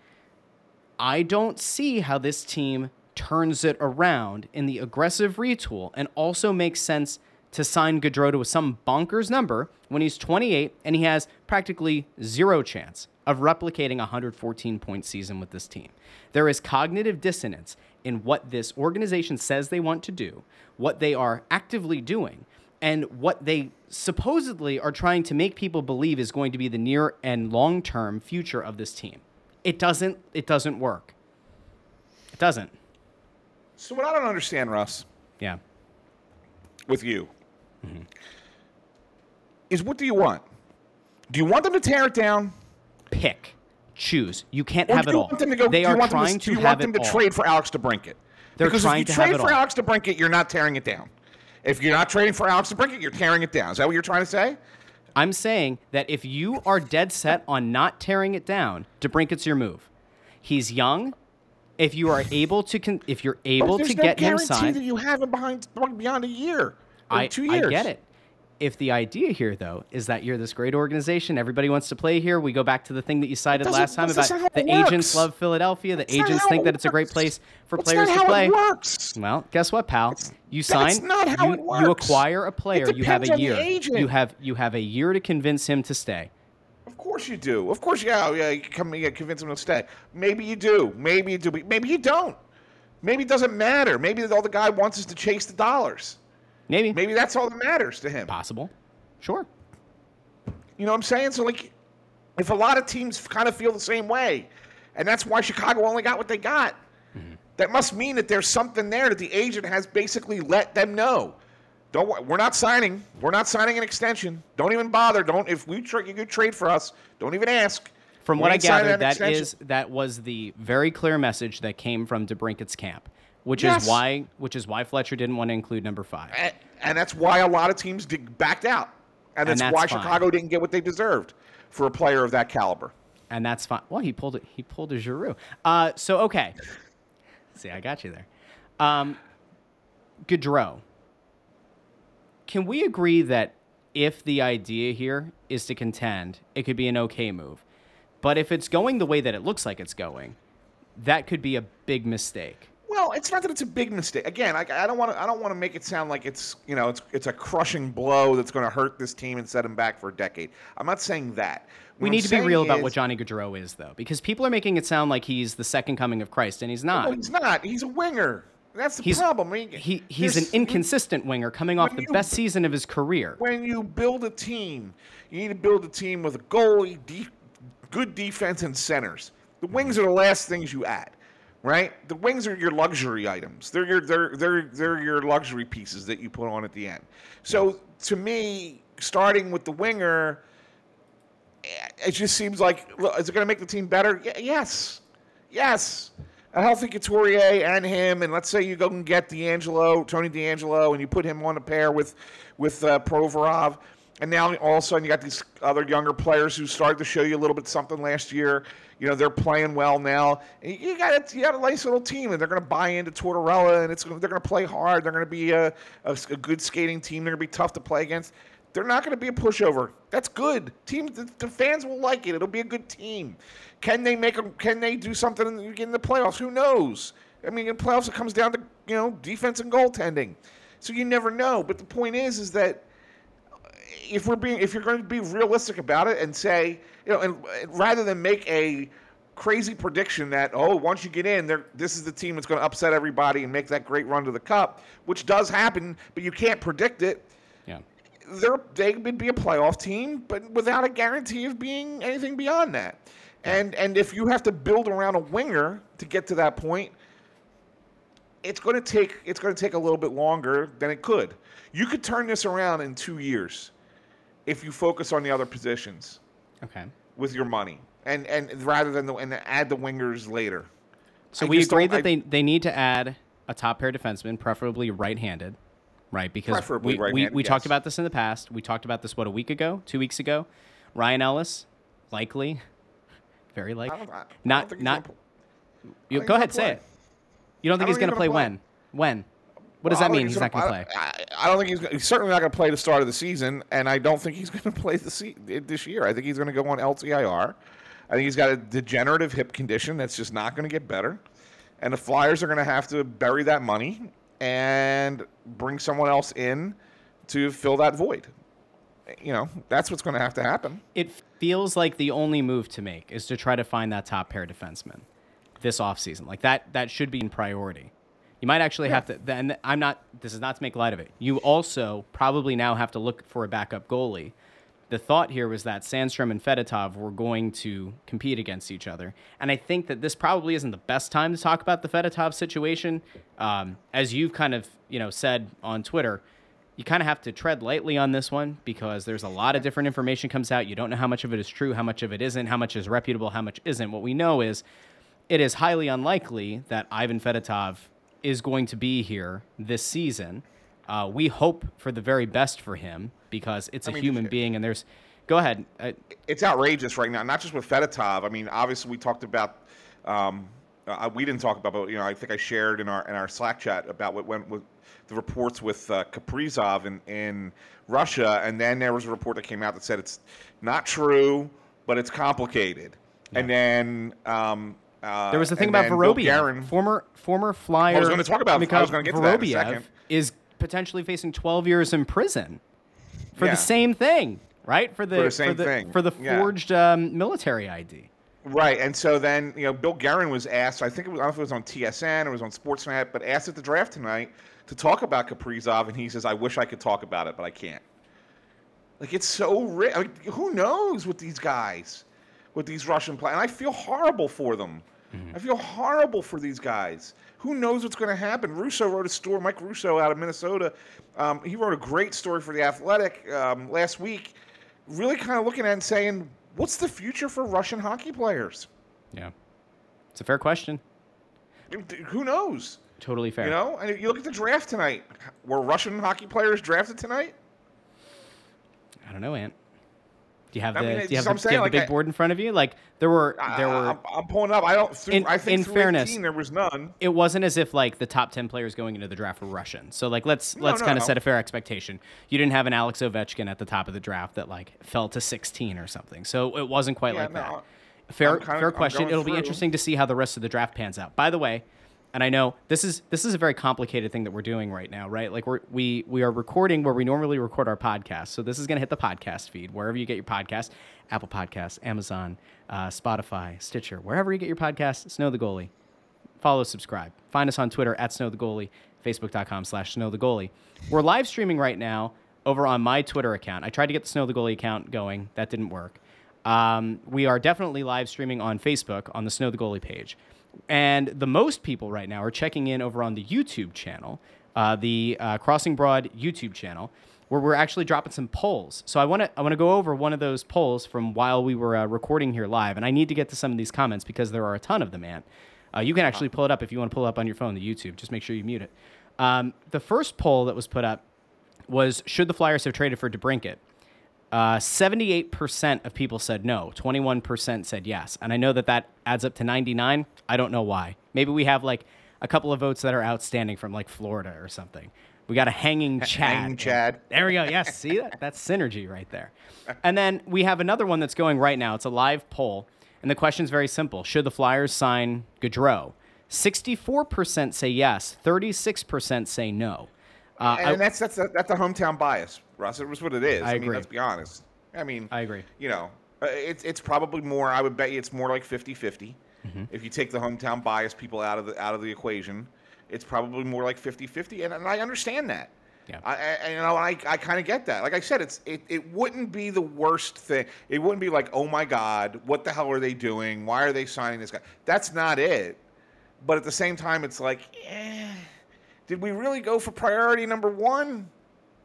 Speaker 11: I don't see how this team turns it around in the aggressive retool and also makes sense to sign Gaudreau to some bonkers number when he's 28 and he has practically zero chance of replicating a 114 point season with this team. There is cognitive dissonance in what this organization says they want to do, what they are actively doing, and what they supposedly are trying to make people believe is going to be the near and long term future of this team. It doesn't it doesn't work. It doesn't.
Speaker 9: So what I don't understand, Russ,
Speaker 11: Yeah.
Speaker 9: with you,
Speaker 11: Mm-hmm.
Speaker 9: is what do you want? Do you want them to tear it down?
Speaker 11: Pick. Choose. You can't
Speaker 9: Or
Speaker 11: have
Speaker 9: do
Speaker 11: it
Speaker 9: you
Speaker 11: all.
Speaker 9: want them to go?
Speaker 11: they
Speaker 9: do you
Speaker 11: are
Speaker 9: want them
Speaker 11: trying
Speaker 9: to,
Speaker 11: to,
Speaker 9: do you want them to
Speaker 11: all.
Speaker 9: trade for Alex DeBrincat?
Speaker 11: They're
Speaker 9: because if you trade for
Speaker 11: all.
Speaker 9: Alex DeBrincat, you're not tearing it down. If you're not trading for Alex DeBrincat, you're tearing it down. Is that what you're trying to say?
Speaker 11: I'm saying that if you are dead set on not tearing it down, DeBrincat's your move. He's young. If you are able to, con- if you're able to
Speaker 9: no
Speaker 11: get him
Speaker 9: guarantee
Speaker 11: signed,
Speaker 9: that you have him behind beyond a year
Speaker 11: I,
Speaker 9: two years.
Speaker 11: I get it. If the idea here, though, is that you're this great organization, everybody wants to play here. We go back to the thing that you cited last time about the agents love Philadelphia. The agents think
Speaker 9: it
Speaker 11: that it's a great place for players to play.
Speaker 9: It works.
Speaker 11: Well, guess what, pal? You sign.
Speaker 9: That's not how
Speaker 11: you, You acquire a player. You have a year. You have you have a year to convince him to stay.
Speaker 9: Of course you do. Of course, yeah, oh, yeah. You can come, you convince him to stay. Maybe you do. Maybe you do. Maybe you don't. Maybe it doesn't matter. Maybe all the guy wants is to chase the dollars.
Speaker 11: Maybe.
Speaker 9: Maybe that's all that matters to him.
Speaker 11: Possible. Sure.
Speaker 9: You know what I'm saying? So like, if a lot of teams kind of feel the same way, and that's why Chicago only got what they got, mm-hmm. that must mean that there's something there that the agent has basically let them know. Don't we're not signing. We're not signing an extension. Don't even bother. Don't if we tra- you could trade for us. Don't even ask.
Speaker 11: From
Speaker 9: We
Speaker 11: what I gathered, that
Speaker 9: extension.
Speaker 11: is that was the very clear message that came from DeBrincat's camp, which
Speaker 9: Yes.
Speaker 11: is why which is why Fletcher didn't want to include number five.
Speaker 9: and, and that's why a lot of teams did, backed out, and
Speaker 11: And
Speaker 9: that's,
Speaker 11: that's
Speaker 9: why
Speaker 11: fine.
Speaker 9: Chicago didn't get what they deserved for a player of that caliber.
Speaker 11: and that's fine. Well, he pulled it. He pulled a Giroux. Uh, so okay. See, I got you there. Um, Gaudreau. Can we agree that if the idea here is to contend, it could be an okay move, but if it's going the way that it looks like it's going, that could be a big mistake.
Speaker 9: It's not that it's a big mistake. Again, I, I don't want to. I don't want to make it sound like it's you know it's it's a crushing blow that's going to hurt this team and set them back for a decade. I'm not saying that.
Speaker 11: We
Speaker 9: What
Speaker 11: need
Speaker 9: I'm
Speaker 11: to be real
Speaker 9: saying
Speaker 11: about what Johnny Gaudreau is, though, because people are making it sound like he's the second coming of Christ, and he's not.
Speaker 9: No, he's not. He's a winger. That's the
Speaker 11: He's-
Speaker 9: problem. I mean,
Speaker 11: He he's an inconsistent winger coming off the
Speaker 9: you-
Speaker 11: best season of his career.
Speaker 9: When you build a team, you need to build a team with a goalie, de- good defense, and centers. The wings mm-hmm. are the last things you add, right? The wings are your luxury items. They're your they're they're they're your luxury pieces that you put on at the end. So to me, starting with the winger, eh, it just seems like look, is it going to make the team better? Y- yes, yes. A healthy Couturier and him, and let's say you go and get DeAngelo, Tony DeAngelo, and you put him on a pair with with uh, Provorov, and now all of a sudden you got these other younger players who started to show you a little bit something last year. You know they're playing well now. And you- got a, you got a nice little team, and they're going to buy into Tortorella, and it's they're going to play hard. They're going to be a, a, a good skating team. They're going to be tough to play against. They're not going to be a pushover. That's good. Team, the, the fans will like it. It'll be a good team. Can they make them? Can they do something in the, in the playoffs? Who knows? I mean, in playoffs, it comes down to you know defense and goaltending. So you never know. But the point is, is that if we're being, if you're going to be realistic about it and say, you know, and, and rather than make a crazy prediction that oh, once you get in, there, this is the team that's going to upset everybody and make that great run to the cup, which does happen, but you can't predict it
Speaker 11: Yeah.
Speaker 9: they're they could be a playoff team, but without a guarantee of being anything beyond that. And and if you have to build around a winger to get to that point, it's going to take it's going to take a little bit longer than it could. You could turn this around in two years if you focus on the other positions
Speaker 11: Okay.
Speaker 9: with your money, and and rather than the, and add the wingers later.
Speaker 11: So
Speaker 9: I
Speaker 11: we agree that
Speaker 9: I-
Speaker 11: they they need to add a top pair defenseman, preferably right-handed, right? Because
Speaker 9: Preferably
Speaker 11: we, we, we talked
Speaker 9: yes.
Speaker 11: about this in the past. We talked about this what a week ago, two weeks ago. Ryan Ellis, likely, very likely.
Speaker 9: don't, I,
Speaker 11: Not
Speaker 9: don't think
Speaker 11: not.
Speaker 9: gonna-
Speaker 11: You, go ahead, say
Speaker 9: play.
Speaker 11: it. You don't think he's
Speaker 9: don't
Speaker 11: going to play
Speaker 9: he's gonna
Speaker 11: when? When? What does that mean?
Speaker 9: think
Speaker 11: He's not going to play.
Speaker 9: I, I don't think he's, he's certainly not going to play the start of the season, and I don't think he's going to play the se- this year. I think he's going to go on LTIR. I think he's got a degenerative hip condition that's just not going to get better, and the Flyers are going to have to bury that money and bring someone else in to fill that void. You know, that's what's going to have to happen.
Speaker 11: It feels like the only move to make is to try to find that top pair defenseman this offseason. Like that that should be in priority. You might actually have to then I'm not this is not to make light of it. You also probably now have to look for a backup goalie. The thought here was that Sandstrom and Fedotov were going to compete against each other. And I think that this probably isn't the best time to talk about the Fedotov situation. Um, as you've kind of, you know, said on Twitter, you kind of have to tread lightly on this one because there's a lot of different information comes out. You don't know how much of it is true, how much of it isn't, how much is reputable, how much isn't. What we know is it is highly unlikely that Ivan Fedotov is going to be here this season. Uh, we hope for the very best for him because it's a
Speaker 9: mean,
Speaker 11: human being and there's. Go ahead.
Speaker 9: It's outrageous right now. Not just with Fedotov. I mean, obviously we talked about. Um, uh, we didn't talk about, but you know, I think I shared in our in our Slack chat about what went with the reports with uh, Kaprizov in, in Russia, and then there was a report that came out that said it's not true, but it's complicated. And then um, uh,
Speaker 11: There was the thing about Vorobiev, former former Flyer.
Speaker 9: I was gonna talk about- I was gonna get to that in a second.
Speaker 11: is potentially facing 12 years in prison for
Speaker 9: Yeah.
Speaker 11: the same thing, right? For the
Speaker 9: For the same thing,
Speaker 11: for the
Speaker 9: yeah.
Speaker 11: forged um, military ID.
Speaker 9: Right, and so then you know Bill Guerin was asked. I think it was, I don't know if it was on TSN or it was on Sportsnet, but asked at the draft tonight to talk about Kaprizov, and he says, "I wish I could talk about it, but I can't." Like it's so rich. I mean, who knows with these guys, with these Russian players? And I feel horrible for them. I feel horrible for these guys. Who knows what's going to happen? Russo wrote a story. Mike Russo out of Minnesota. Um, he wrote a great story for the Athletic um, last week, really kind of looking at and saying, "What's the future for Russian hockey players?"
Speaker 11: Yeah. It's a fair question.
Speaker 9: Who knows?
Speaker 11: Totally fair.
Speaker 9: You know, and you look at the draft tonight. Were Russian hockey players drafted tonight?
Speaker 11: I don't know, Ant. Do you have
Speaker 9: I
Speaker 11: the
Speaker 9: mean,
Speaker 11: do you have, the, do you have
Speaker 9: saying,
Speaker 11: the big
Speaker 9: I-
Speaker 11: board in front of you? Like there were there were
Speaker 9: I'm, I'm pulling up. I don't. Through,
Speaker 11: In-
Speaker 9: I think
Speaker 11: in
Speaker 9: through
Speaker 11: fairness-
Speaker 9: 18, there was none.
Speaker 11: it wasn't as if like the top 10 players going into the draft were Russian. So like let's
Speaker 9: No,
Speaker 11: let's
Speaker 9: no,
Speaker 11: kind of
Speaker 9: no.
Speaker 11: set a fair expectation. You didn't have an Alex Ovechkin at the top of the draft that like fell to 16 or something. So it wasn't quite
Speaker 9: Yeah,
Speaker 11: like that. Fair fair question. It'll be interesting to see how the rest of the draft pans out. By the way, and I know this is this is a very complicated thing that we're doing right now, right? Like we're we we are recording where we normally record our podcast. So this is going to hit the podcast feed wherever you get your podcast, Apple Podcasts, Amazon, uh, Spotify, Stitcher, wherever you get your podcast. Snow the goalie follow, subscribe. Find us on Twitter at Snow the Goalie, Facebook.com slash Snow the Goalie. We're live streaming right now over on my Twitter account. I tried to get the Snow the Goalie account going. That didn't work. Um, we are definitely live streaming on Facebook on the Snow the Goalie page. And the most people right now are checking in over on the YouTube channel, uh, the uh, Crossing Broad YouTube channel, where we're actually dropping some polls. So I want to I want to go over one of those polls from while we were uh, recording here live, and I need to get to some of these comments because there are a ton of them, man. Uh, you can actually pull it up if you want to pull it up on your phone, the YouTube. Just make sure you mute it. Um, the first poll that was put up was should the Flyers have traded for DeBrincat? Uh, 78% of people said no. 21% said yes. And I know that that adds up to 99. I don't know why. Maybe we have like a couple of votes that are outstanding from like Florida or something. We got a hanging Chad.
Speaker 9: hanging Chad.
Speaker 11: There we go. Yes. See that? That's synergy right there. And then we have another one that's going right now. It's a live poll. And the question is very simple Should the Flyers sign Gaudreau? 64% say yes, 36% say no. Uh,
Speaker 9: and
Speaker 11: I-
Speaker 9: that's that's a, that's a hometown bias, Russ. It was what it is.
Speaker 11: I
Speaker 9: mean,
Speaker 11: agree.
Speaker 9: let's be honest. I mean,
Speaker 11: I agree.
Speaker 9: You know, uh, it's it's probably more. I would bet you it's more like 50-50.
Speaker 11: Mm-hmm.
Speaker 9: If you take the hometown bias people out of the out of the equation, it's probably more like 50-50, and, and I understand that.
Speaker 11: Yeah.
Speaker 9: I, I you know I, I kind of get that. Like I said, it's it, it wouldn't be the worst thing. It wouldn't be like, oh my God, what the hell are they doing? Why are they signing this guy? That's not it. But at the same time, it's like, eh, did we really go for priority number one,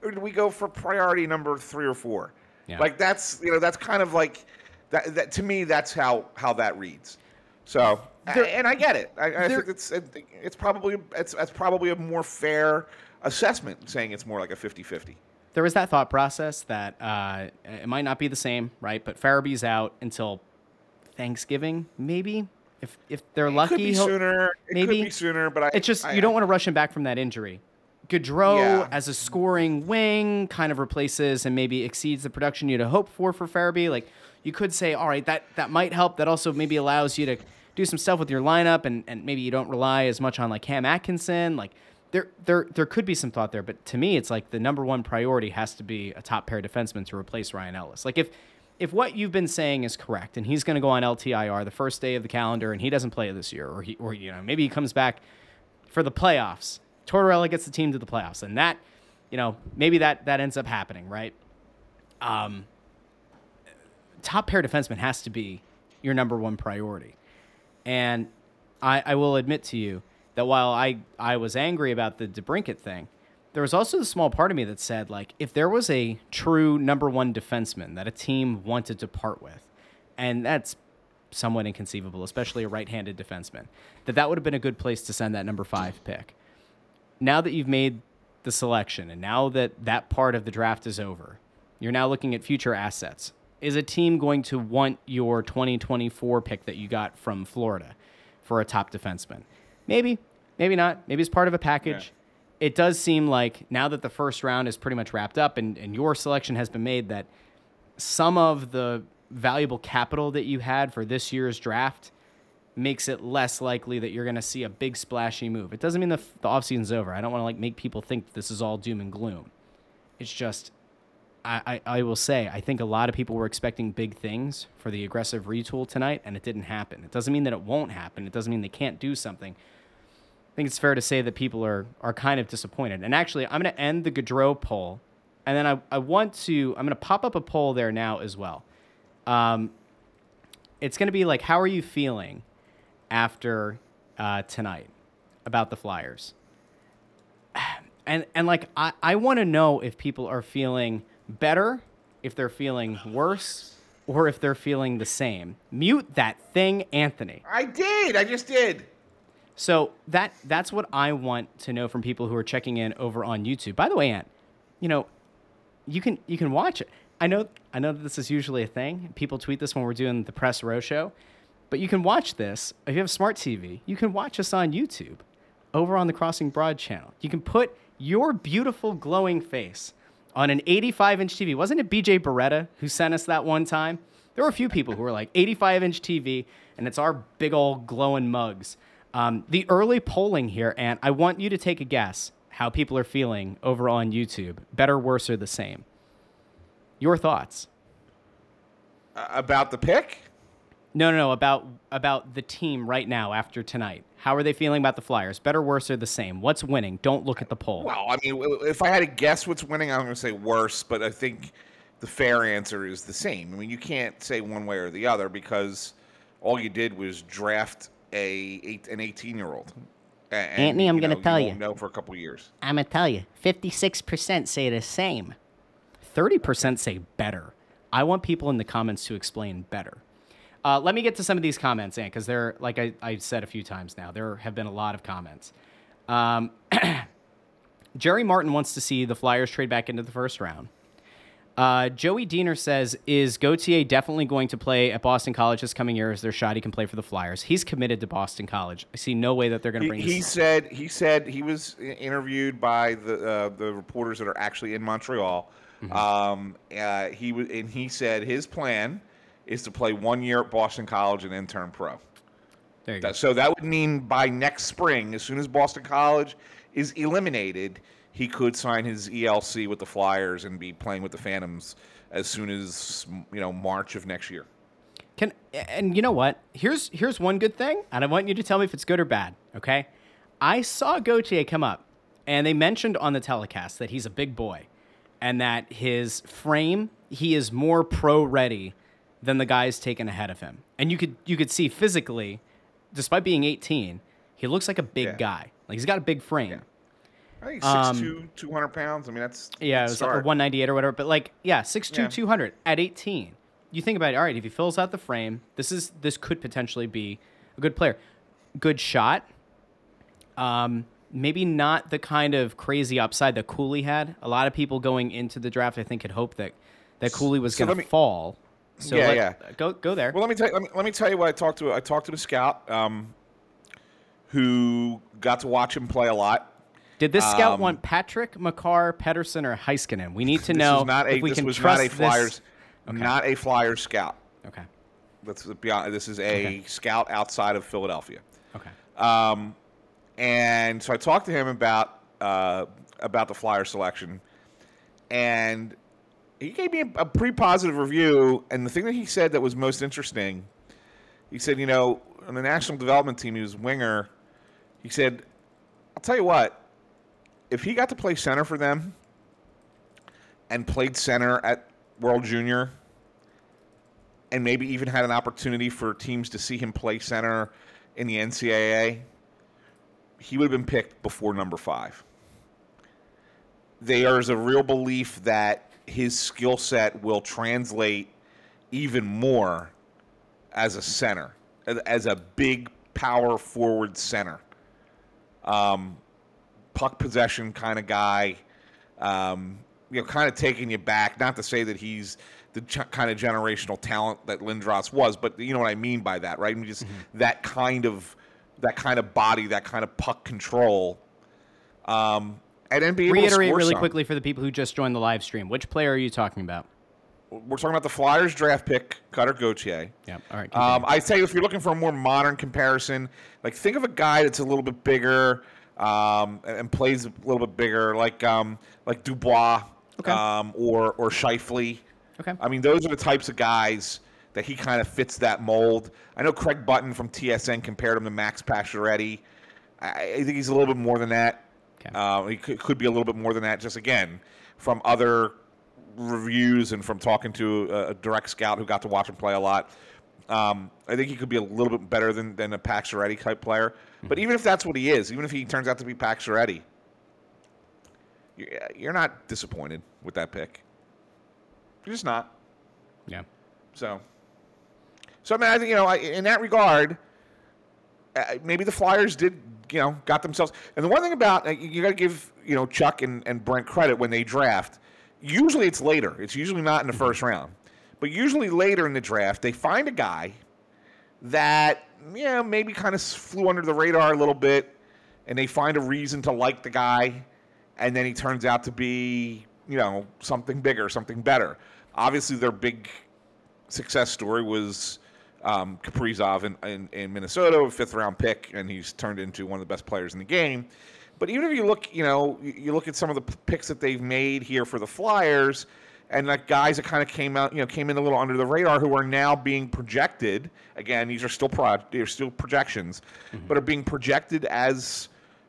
Speaker 9: or did we go for priority number three or four?
Speaker 11: Yeah.
Speaker 9: Like that's you know that's kind of like that. That to me, that's how how that reads. So
Speaker 11: There-
Speaker 9: and I get it. I, I
Speaker 11: there-
Speaker 9: think it's it, it's probably it's it's probably a more fair assessment saying it's more like a 50-50.
Speaker 11: there was that thought process that uh, it might not be the same, right? But Farabee's out until Thanksgiving, maybe. If if they're lucky,
Speaker 9: Could be sooner. It
Speaker 11: maybe
Speaker 9: could be sooner, but I,
Speaker 11: It's just
Speaker 9: I-
Speaker 11: you don't want to rush him back from that injury. Gaudreau
Speaker 9: Yeah.
Speaker 11: as a scoring wing kind of replaces and maybe exceeds the production you'd hope for for Farabee. Like you could say, all right, that that might help. That also maybe allows you to do some stuff with your lineup and, and maybe you don't rely as much on like Cam Atkinson. Like there there there could be some thought there, but to me, it's like the number one priority has to be a top pair defenseman to replace Ryan Ellis. Like if if what you've been saying is correct, and he's going to go on LTIR the first day of the calendar, and he doesn't play this year, or he or you know maybe he comes back for the playoffs. Tortorella gets the team to the playoffs, and that, you know, maybe that that ends up happening, right? Um, top pair defenseman has to be your number one priority, and I, I will admit to you that while I I was angry about the DeBrincat thing, there was also the small part of me that said like if there was a true number one defenseman that a team wanted to part with, and that's somewhat inconceivable, especially a right-handed defenseman, that that would have been a good place to send that number five pick. Now that you've made the selection, and now that that part of the draft is over, you're now looking at future assets. Is a team going to want your 2024 pick that you got from Florida for a top defenseman? Maybe, maybe not. Maybe it's part of a package. It does seem like now that the first round is pretty much wrapped up and, and your selection has been made, that some of the valuable capital that you had for this year's draft makes it less likely that you're going to see a big splashy move. It doesn't mean the, the offseason's over. I don't want to like make people think this is all doom and gloom. It's just, I, I, I will say, I think a lot of people were expecting big things for the aggressive retool tonight, and it didn't happen. It doesn't mean that it won't happen. It doesn't mean they can't do something. I think it's fair to say that people are are kind of disappointed. And actually, I'm going to end the Gaudreau poll, And then I, I want to, I'm going to pop up a poll there now as well. Um, it's going to be like, how are you feeling after uh, tonight about the Flyers? And, and like, I, I want to know if people are feeling better, if they're feeling worse, or if they're feeling the same. Mute that thing, Anthony.
Speaker 9: I did. I just did.
Speaker 11: So that that's what I want to know from people who are checking in over on YouTube. By the way, Ant, you know, you can you can watch it. I know I know that this is usually a thing. People tweet this when we're doing the press row show, but you can watch this if you have a smart TV. You can watch us on YouTube, over on the Crossing Broad channel. You can put your beautiful glowing face on an 85 inch TV. Wasn't it BJ Beretta who sent us that one time? There were a few people who were like 85 inch TV, and it's our big old glowing mugs. Um, the early polling here, and I want you to take a guess how people are feeling over on YouTube. Better, worse, or the same? Your thoughts?
Speaker 9: Uh, about the pick?
Speaker 11: No, no, no. About about the team right now after tonight. How are they feeling about the Flyers? Better, worse, or the same? What's winning? Don't look at the poll.
Speaker 9: Well, I mean, if I had to guess what's winning, I'm going to say worse, but I think the fair answer is the same. I mean, you can't say one way or the other because all you did was draft a eight, an 18 year old.
Speaker 5: Anthony, I'm going to tell you.
Speaker 9: know for a couple years.
Speaker 5: I'm going to tell you. 56% say the same.
Speaker 11: 30% say better. I want people in the comments to explain better. Uh, let me get to some of these comments, Ant, because there, like I, I said a few times now, there have been a lot of comments. Um, Jerry Martin wants to see the Flyers trade back into the first round. Uh, Joey Diener says, "Is Gauthier definitely going to play at Boston College this coming year? Is there shot he can play for the Flyers? He's committed to Boston College. I see no way that they're going to bring."
Speaker 9: He, he said he said he was interviewed by the uh, the reporters that are actually in Montreal. Mm-hmm. Um, uh, he was and he said his plan is to play one year at Boston College and then turn pro.
Speaker 11: There you go.
Speaker 9: So that would mean by next spring, as soon as Boston College is eliminated, he could sign his ELC with the Flyers and be playing with the Phantoms as soon as you know March of next year.
Speaker 11: Can and you know what? Here's here's one good thing, and I want you to tell me if it's good or bad. Okay, I saw Gauthier come up, and they mentioned on the telecast that he's a big boy, and that his frame he is more pro ready than the guys taken ahead of him, and you could you could see physically, despite being 18, he looks like a big
Speaker 9: Yeah.
Speaker 11: guy. Like he's got a big frame.
Speaker 9: Yeah. I think
Speaker 11: Um,
Speaker 9: 6'2", 200 pounds. I mean, that's
Speaker 11: Yeah, it was like a 198 or whatever. But like, yeah, 6'2",
Speaker 9: Yeah.
Speaker 11: 200 at 18. You think about it. All right, if he fills out the frame, this is this could potentially be a good player. Good shot. Um, maybe not the kind of crazy upside that Cooley had. A lot of people going into the draft, I think, had hoped that that Cooley was
Speaker 9: So
Speaker 11: going to fall. So
Speaker 9: Yeah,
Speaker 11: let-
Speaker 9: yeah.
Speaker 11: Go go there.
Speaker 9: Well, let me tell you, let me, let me tell you what I talked to. I talked to a scout um, who got to watch him play a lot.
Speaker 11: Did this scout
Speaker 9: um,
Speaker 11: want Patrick, Makar, Pettersson, or Heiskanen? We need to know
Speaker 9: not a,
Speaker 11: if we
Speaker 9: this
Speaker 11: can
Speaker 9: was
Speaker 11: trust
Speaker 9: not a
Speaker 11: this-
Speaker 9: Flyers,
Speaker 11: Okay.
Speaker 9: not a Flyers scout.
Speaker 11: Okay.
Speaker 9: Let's be honest. This is a
Speaker 11: Okay.
Speaker 9: scout outside of Philadelphia.
Speaker 11: Okay.
Speaker 9: Um, and so I talked to him about uh, about the Flyer selection, and he gave me a, a pretty positive review. And the thing that he said that was most interesting, he said, you know, on the national development team, he was winger. He said, "I'll tell you what, if he got to play center for them, and played center at World Junior." And maybe even had an opportunity for teams to see him play center in the NCAA, he would have been picked before number five. There's a real belief that his skill set will translate even more as a center, as a big power forward center. Um, puck possession kind of guy, um, you know, kind of taking you back. Not to say that he's the ch- kind of generational talent that Lindros was, but you know what I mean by that, right? I mean, just that kind of that kind of body, that kind of puck control. Um, and then be able to
Speaker 11: Reiterate really
Speaker 9: some.
Speaker 11: quickly for the people who just joined the live stream. Which player are you talking about?
Speaker 9: We're talking about the Flyers draft pick, Cutter Gauthier.
Speaker 11: Yeah. All right.
Speaker 9: Um, I say if you're looking for a more modern comparison, like think of a guy that's a little bit bigger um, and, and plays a little bit bigger, like um, like Dubois
Speaker 11: Okay.
Speaker 9: um, or or Scheifele.
Speaker 11: Okay.
Speaker 9: I mean, those are the types of guys that he kind of fits that mold. I know Craig Button from TSN compared him to Max Pacioretty. I, I think he's a little bit more than that.
Speaker 11: Okay.
Speaker 9: Uh, he could, could be a little bit more than that. Just again, from other reviews and from talking to a, a direct scout who got to watch him play a lot. Um, I think he could be a little bit better than, than a Pacioretty type player. But even if that's what he is, even if he turns out to be Pacioretty, you're, you're not disappointed with that pick. You're just not.
Speaker 11: Yeah.
Speaker 9: So, so I mean, I think you know, I, in that regard, uh, maybe the Flyers did, you know, got themselves. And the one thing about uh, you got to give you know Chuck and, and Brent credit when they draft. Usually it's later. It's usually not in the first round, but usually later in the draft they find a guy that yeah maybe kind of flew under the radar a little bit, and they find a reason to like the guy, and then he turns out to be you know something bigger, something better. Obviously, their big success story was um, Kaprizov in, in, in, Minnesota, a fifth round pick, and he's turned into one of the best players in the game. But even if you look, you know, you look at some of the picks that they've made here for the Flyers, and like guys that kind of came out, you know, came in a little under the radar, who are now being projected. Again, these are still pro, they're still projections, mm-hmm. but are being projected as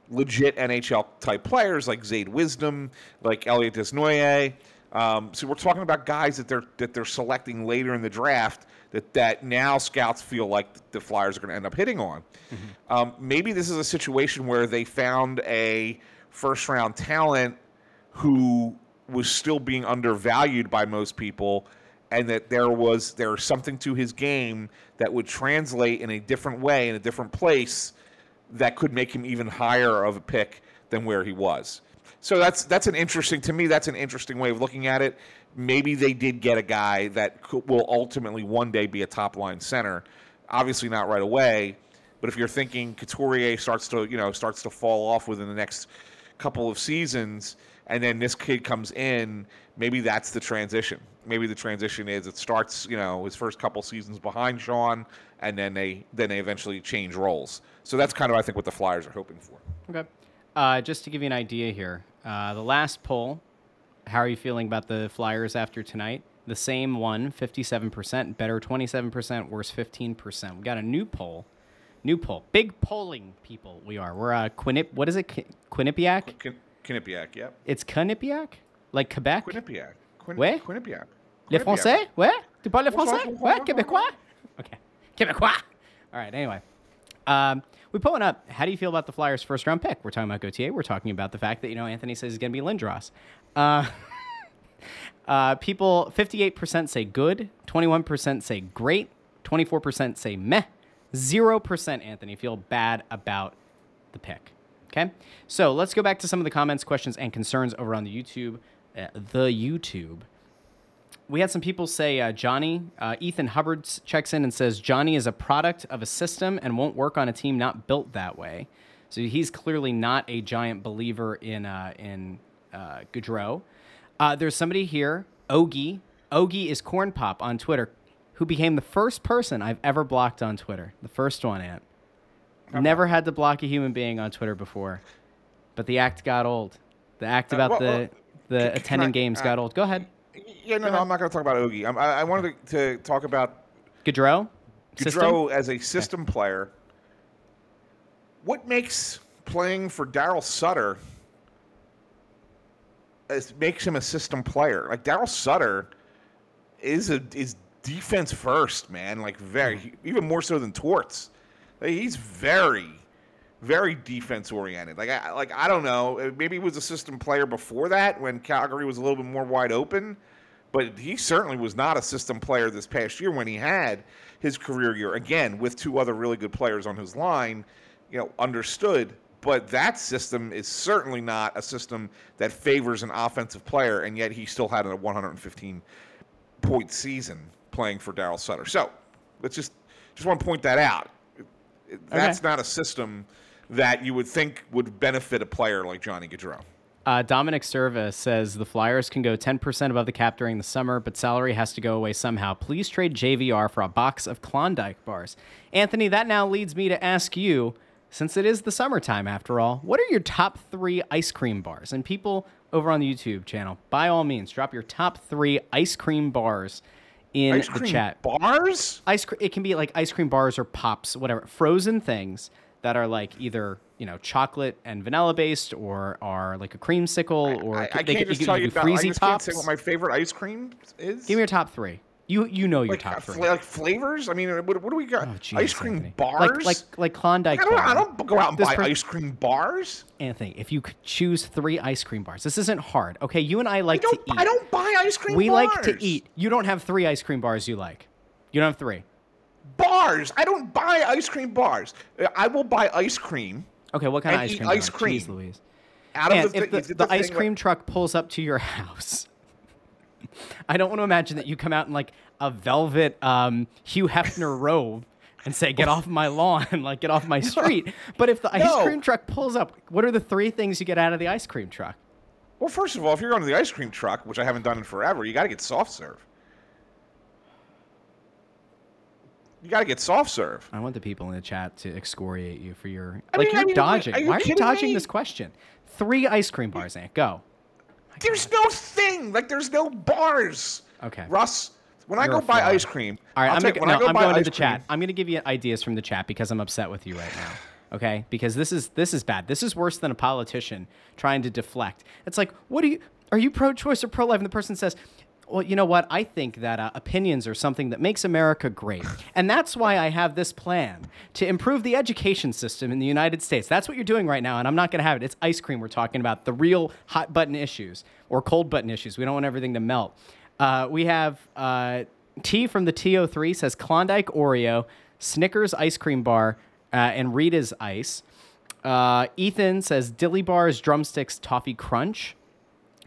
Speaker 9: legit NHL type players like Zayde Wisdom, like Elliot Desnoyers. Um, so we're talking about guys that they're that they're selecting later in the draft that that now scouts feel like the Flyers are going to end up hitting on. Mm-hmm. Um, maybe this is a situation where they found a first round talent who was still being undervalued by most people and that there was there was something to his game that would translate in a different way in a different place that could make him even higher of a pick than where he was. So that's that's an interesting to me. That's an interesting way of looking at it. Maybe they did get a guy that could, will ultimately one day be a top line center. Obviously not right away, but if you're thinking Couturier starts to you know starts to fall off within the next couple of seasons, and then this kid comes in, maybe that's the transition. Maybe the transition is it starts you know his first couple seasons behind Sean, and then they then they eventually change roles. So that's kind of I think what the Flyers are hoping for.
Speaker 11: Okay. Uh, just to give you an idea here, uh, the last poll, how are you feeling about the Flyers after tonight? The same one, 57%, better 27%, worse 15%. We got a new poll. New poll. Big polling people we are. We're uh, Quinip, what is it? Qu- Quinnipiac?
Speaker 9: Qu- Quinnipiac, yep.
Speaker 11: It's Quinnipiac? Like Quebec?
Speaker 9: Quinnipiac. Quin-
Speaker 11: ouais?
Speaker 9: Quinnipiac.
Speaker 11: Les Français? Ouais? Tu parles le français? Ouais? Québécois? Okay. Québécois. All right, anyway. Um, we pulling up. How do you feel about the Flyers' first round pick? We're talking about Gauthier. We're talking about the fact that you know Anthony says he's going to be Lindros. Uh, uh, people, fifty-eight percent say good, twenty-one percent say great, twenty-four percent say meh, zero percent Anthony feel bad about the pick. Okay, so let's go back to some of the comments, questions, and concerns over on the YouTube. Uh, the YouTube we had some people say uh, Johnny, uh, Ethan Hubbard checks in and says Johnny is a product of a system and won't work on a team not built that way. So he's clearly not a giant believer in uh, in uh, Gaudreau. Uh, there's somebody here, Ogie. Ogie is Corn Pop on Twitter, who became the first person I've ever blocked on Twitter. The first one, Ant. Never had to block a human being on Twitter before, but the act got old. The act uh, about well, the well, the attending I, games got old. Go ahead.
Speaker 9: Yeah, no, no, I'm not going to talk about Ogie. I'm, i I, wanted to, to, talk about
Speaker 11: Gaudreau.
Speaker 9: Gaudreau as a system okay. player. What makes playing for Daryl Sutter as, makes him a system player? Like Daryl Sutter is a is defense first, man. Like very even more so than Torts. He's very very defense oriented. Like I like I don't know. Uh, maybe he was a system player before that when Calgary was a little bit more wide open, but he certainly was not a system player this past year when he had his career year again with two other really good players on his line. You know, understood. But that system is certainly not a system that favors an offensive player, and yet he still had a 115 point season playing for Daryl Sutter. So let's just just want to point that out. That's okay. not a system that you would think would benefit a player like Johnny Gaudreau.
Speaker 11: Uh, Dominic Serva says the Flyers can go 10% above the cap during the summer, but salary has to go away somehow. Please trade JVR for a box of Klondike bars. Anthony, that now leads me to ask you, since it is the summertime after all, what are your top three ice cream bars? And people over on the YouTube channel, by all means, drop your top three ice cream bars in
Speaker 9: ice
Speaker 11: the chat.
Speaker 9: Bars?
Speaker 11: Ice. Cream. It can be like ice cream bars or pops, whatever. Frozen things that are like either you know chocolate and vanilla based, or are like a creamsicle, or
Speaker 9: I, I
Speaker 11: they
Speaker 9: can't just tell you. About, I just can't say what my favorite ice cream is.
Speaker 11: Give me your top three. You you know your
Speaker 9: like,
Speaker 11: top
Speaker 9: uh,
Speaker 11: three.
Speaker 9: like flavors. I mean, what, what do we got?
Speaker 11: Oh,
Speaker 9: ice cream
Speaker 11: Anthony.
Speaker 9: bars.
Speaker 11: Like like like Klondike.
Speaker 9: I don't. I don't go out and
Speaker 11: This
Speaker 9: buy
Speaker 11: per-
Speaker 9: ice cream bars.
Speaker 11: Anthony, if you could choose three ice cream bars, this isn't hard. Okay, you and I like
Speaker 9: I
Speaker 11: to eat.
Speaker 9: I don't buy ice cream. Bars.
Speaker 11: We
Speaker 9: bars.
Speaker 11: like to eat. You don't have three ice cream bars you like. You don't have three.
Speaker 9: bars. I don't buy ice cream bars. Uh, I will buy ice cream
Speaker 11: Okay, what kind of ice cream?
Speaker 9: ice
Speaker 11: like? Jeez. Louise.
Speaker 9: out
Speaker 11: And
Speaker 9: of the,
Speaker 11: if the, the,
Speaker 9: the
Speaker 11: ice cream
Speaker 9: that-
Speaker 11: truck pulls up to your house, I don't want to imagine that you come out in like a velvet um, Hugh Hefner robe and say, "Get off my lawn!" like get off my street. But if the ice
Speaker 9: No.
Speaker 11: cream truck pulls up, what are the three things you get out of the ice cream truck?
Speaker 9: Well, first of all, if you're going to the ice cream truck, which I haven't done in forever, you got to get soft serve. You got to get soft serve.
Speaker 11: I want the people in the chat to excoriate you for your
Speaker 9: I
Speaker 11: like
Speaker 9: mean-
Speaker 11: you're
Speaker 9: I mean,
Speaker 11: dodging.
Speaker 9: you
Speaker 11: Why are you dodging
Speaker 9: me?
Speaker 11: this question? Three ice cream bars, Ant. Go.
Speaker 9: There's no thing like there's no bars.
Speaker 11: Okay.
Speaker 9: Russ, when I
Speaker 11: You're
Speaker 9: go buy
Speaker 11: fraud.
Speaker 9: ice cream,
Speaker 11: All right,
Speaker 9: I'll
Speaker 11: I'm,
Speaker 9: tell
Speaker 11: gonna, no,
Speaker 9: I go
Speaker 11: I'm going to the
Speaker 9: cream,
Speaker 11: chat. I'm going to give you ideas from the chat because I'm upset with you right now. Okay, because this is this is bad. This is worse than a politician trying to deflect. It's like, what do you? Are you pro-choice or pro-life? And the person says, well, you know what? I think that uh, opinions are something that makes America great, and that's why I have this plan to improve the education system in the United States. That's what you're doing right now, and I'm not going to have it. It's ice cream we're talking about, the real hot button issues or cold button issues. We don't want everything to melt. Uh, we have uh, T from the TO3 says Klondike Oreo, Snickers ice cream bar, uh, and Rita's ice. Uh, Ethan says Dilly bars, drumsticks, toffee crunch.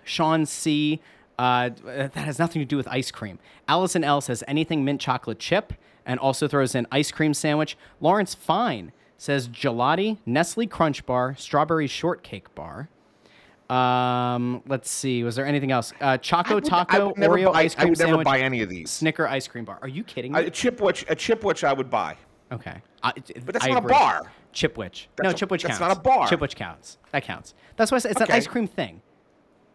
Speaker 11: Sean C. Uh, that has nothing to do with ice cream. Allison L says anything mint chocolate chip and also throws in ice cream sandwich. Lawrence Fine says gelati, Nestle Crunch Bar, strawberry shortcake bar. Um, let's see. Was there anything else? Uh, Choco
Speaker 9: would-
Speaker 11: Taco Oreo
Speaker 9: buy-
Speaker 11: ice
Speaker 9: I
Speaker 11: cream
Speaker 9: would never
Speaker 11: sandwich.
Speaker 9: buy any of these.
Speaker 11: Snicker ice cream bar. Are you kidding me?
Speaker 9: I- a chipwich, a chipwich, I would buy.
Speaker 11: okay. I,
Speaker 9: But that's
Speaker 11: I
Speaker 9: not a bar.
Speaker 11: Chipwich. no,
Speaker 9: That's a-
Speaker 11: Chipwich
Speaker 9: that's
Speaker 11: counts.
Speaker 9: not a bar.
Speaker 11: Chipwich counts. That counts. That's why I it's
Speaker 9: Okay.
Speaker 11: an ice cream thing.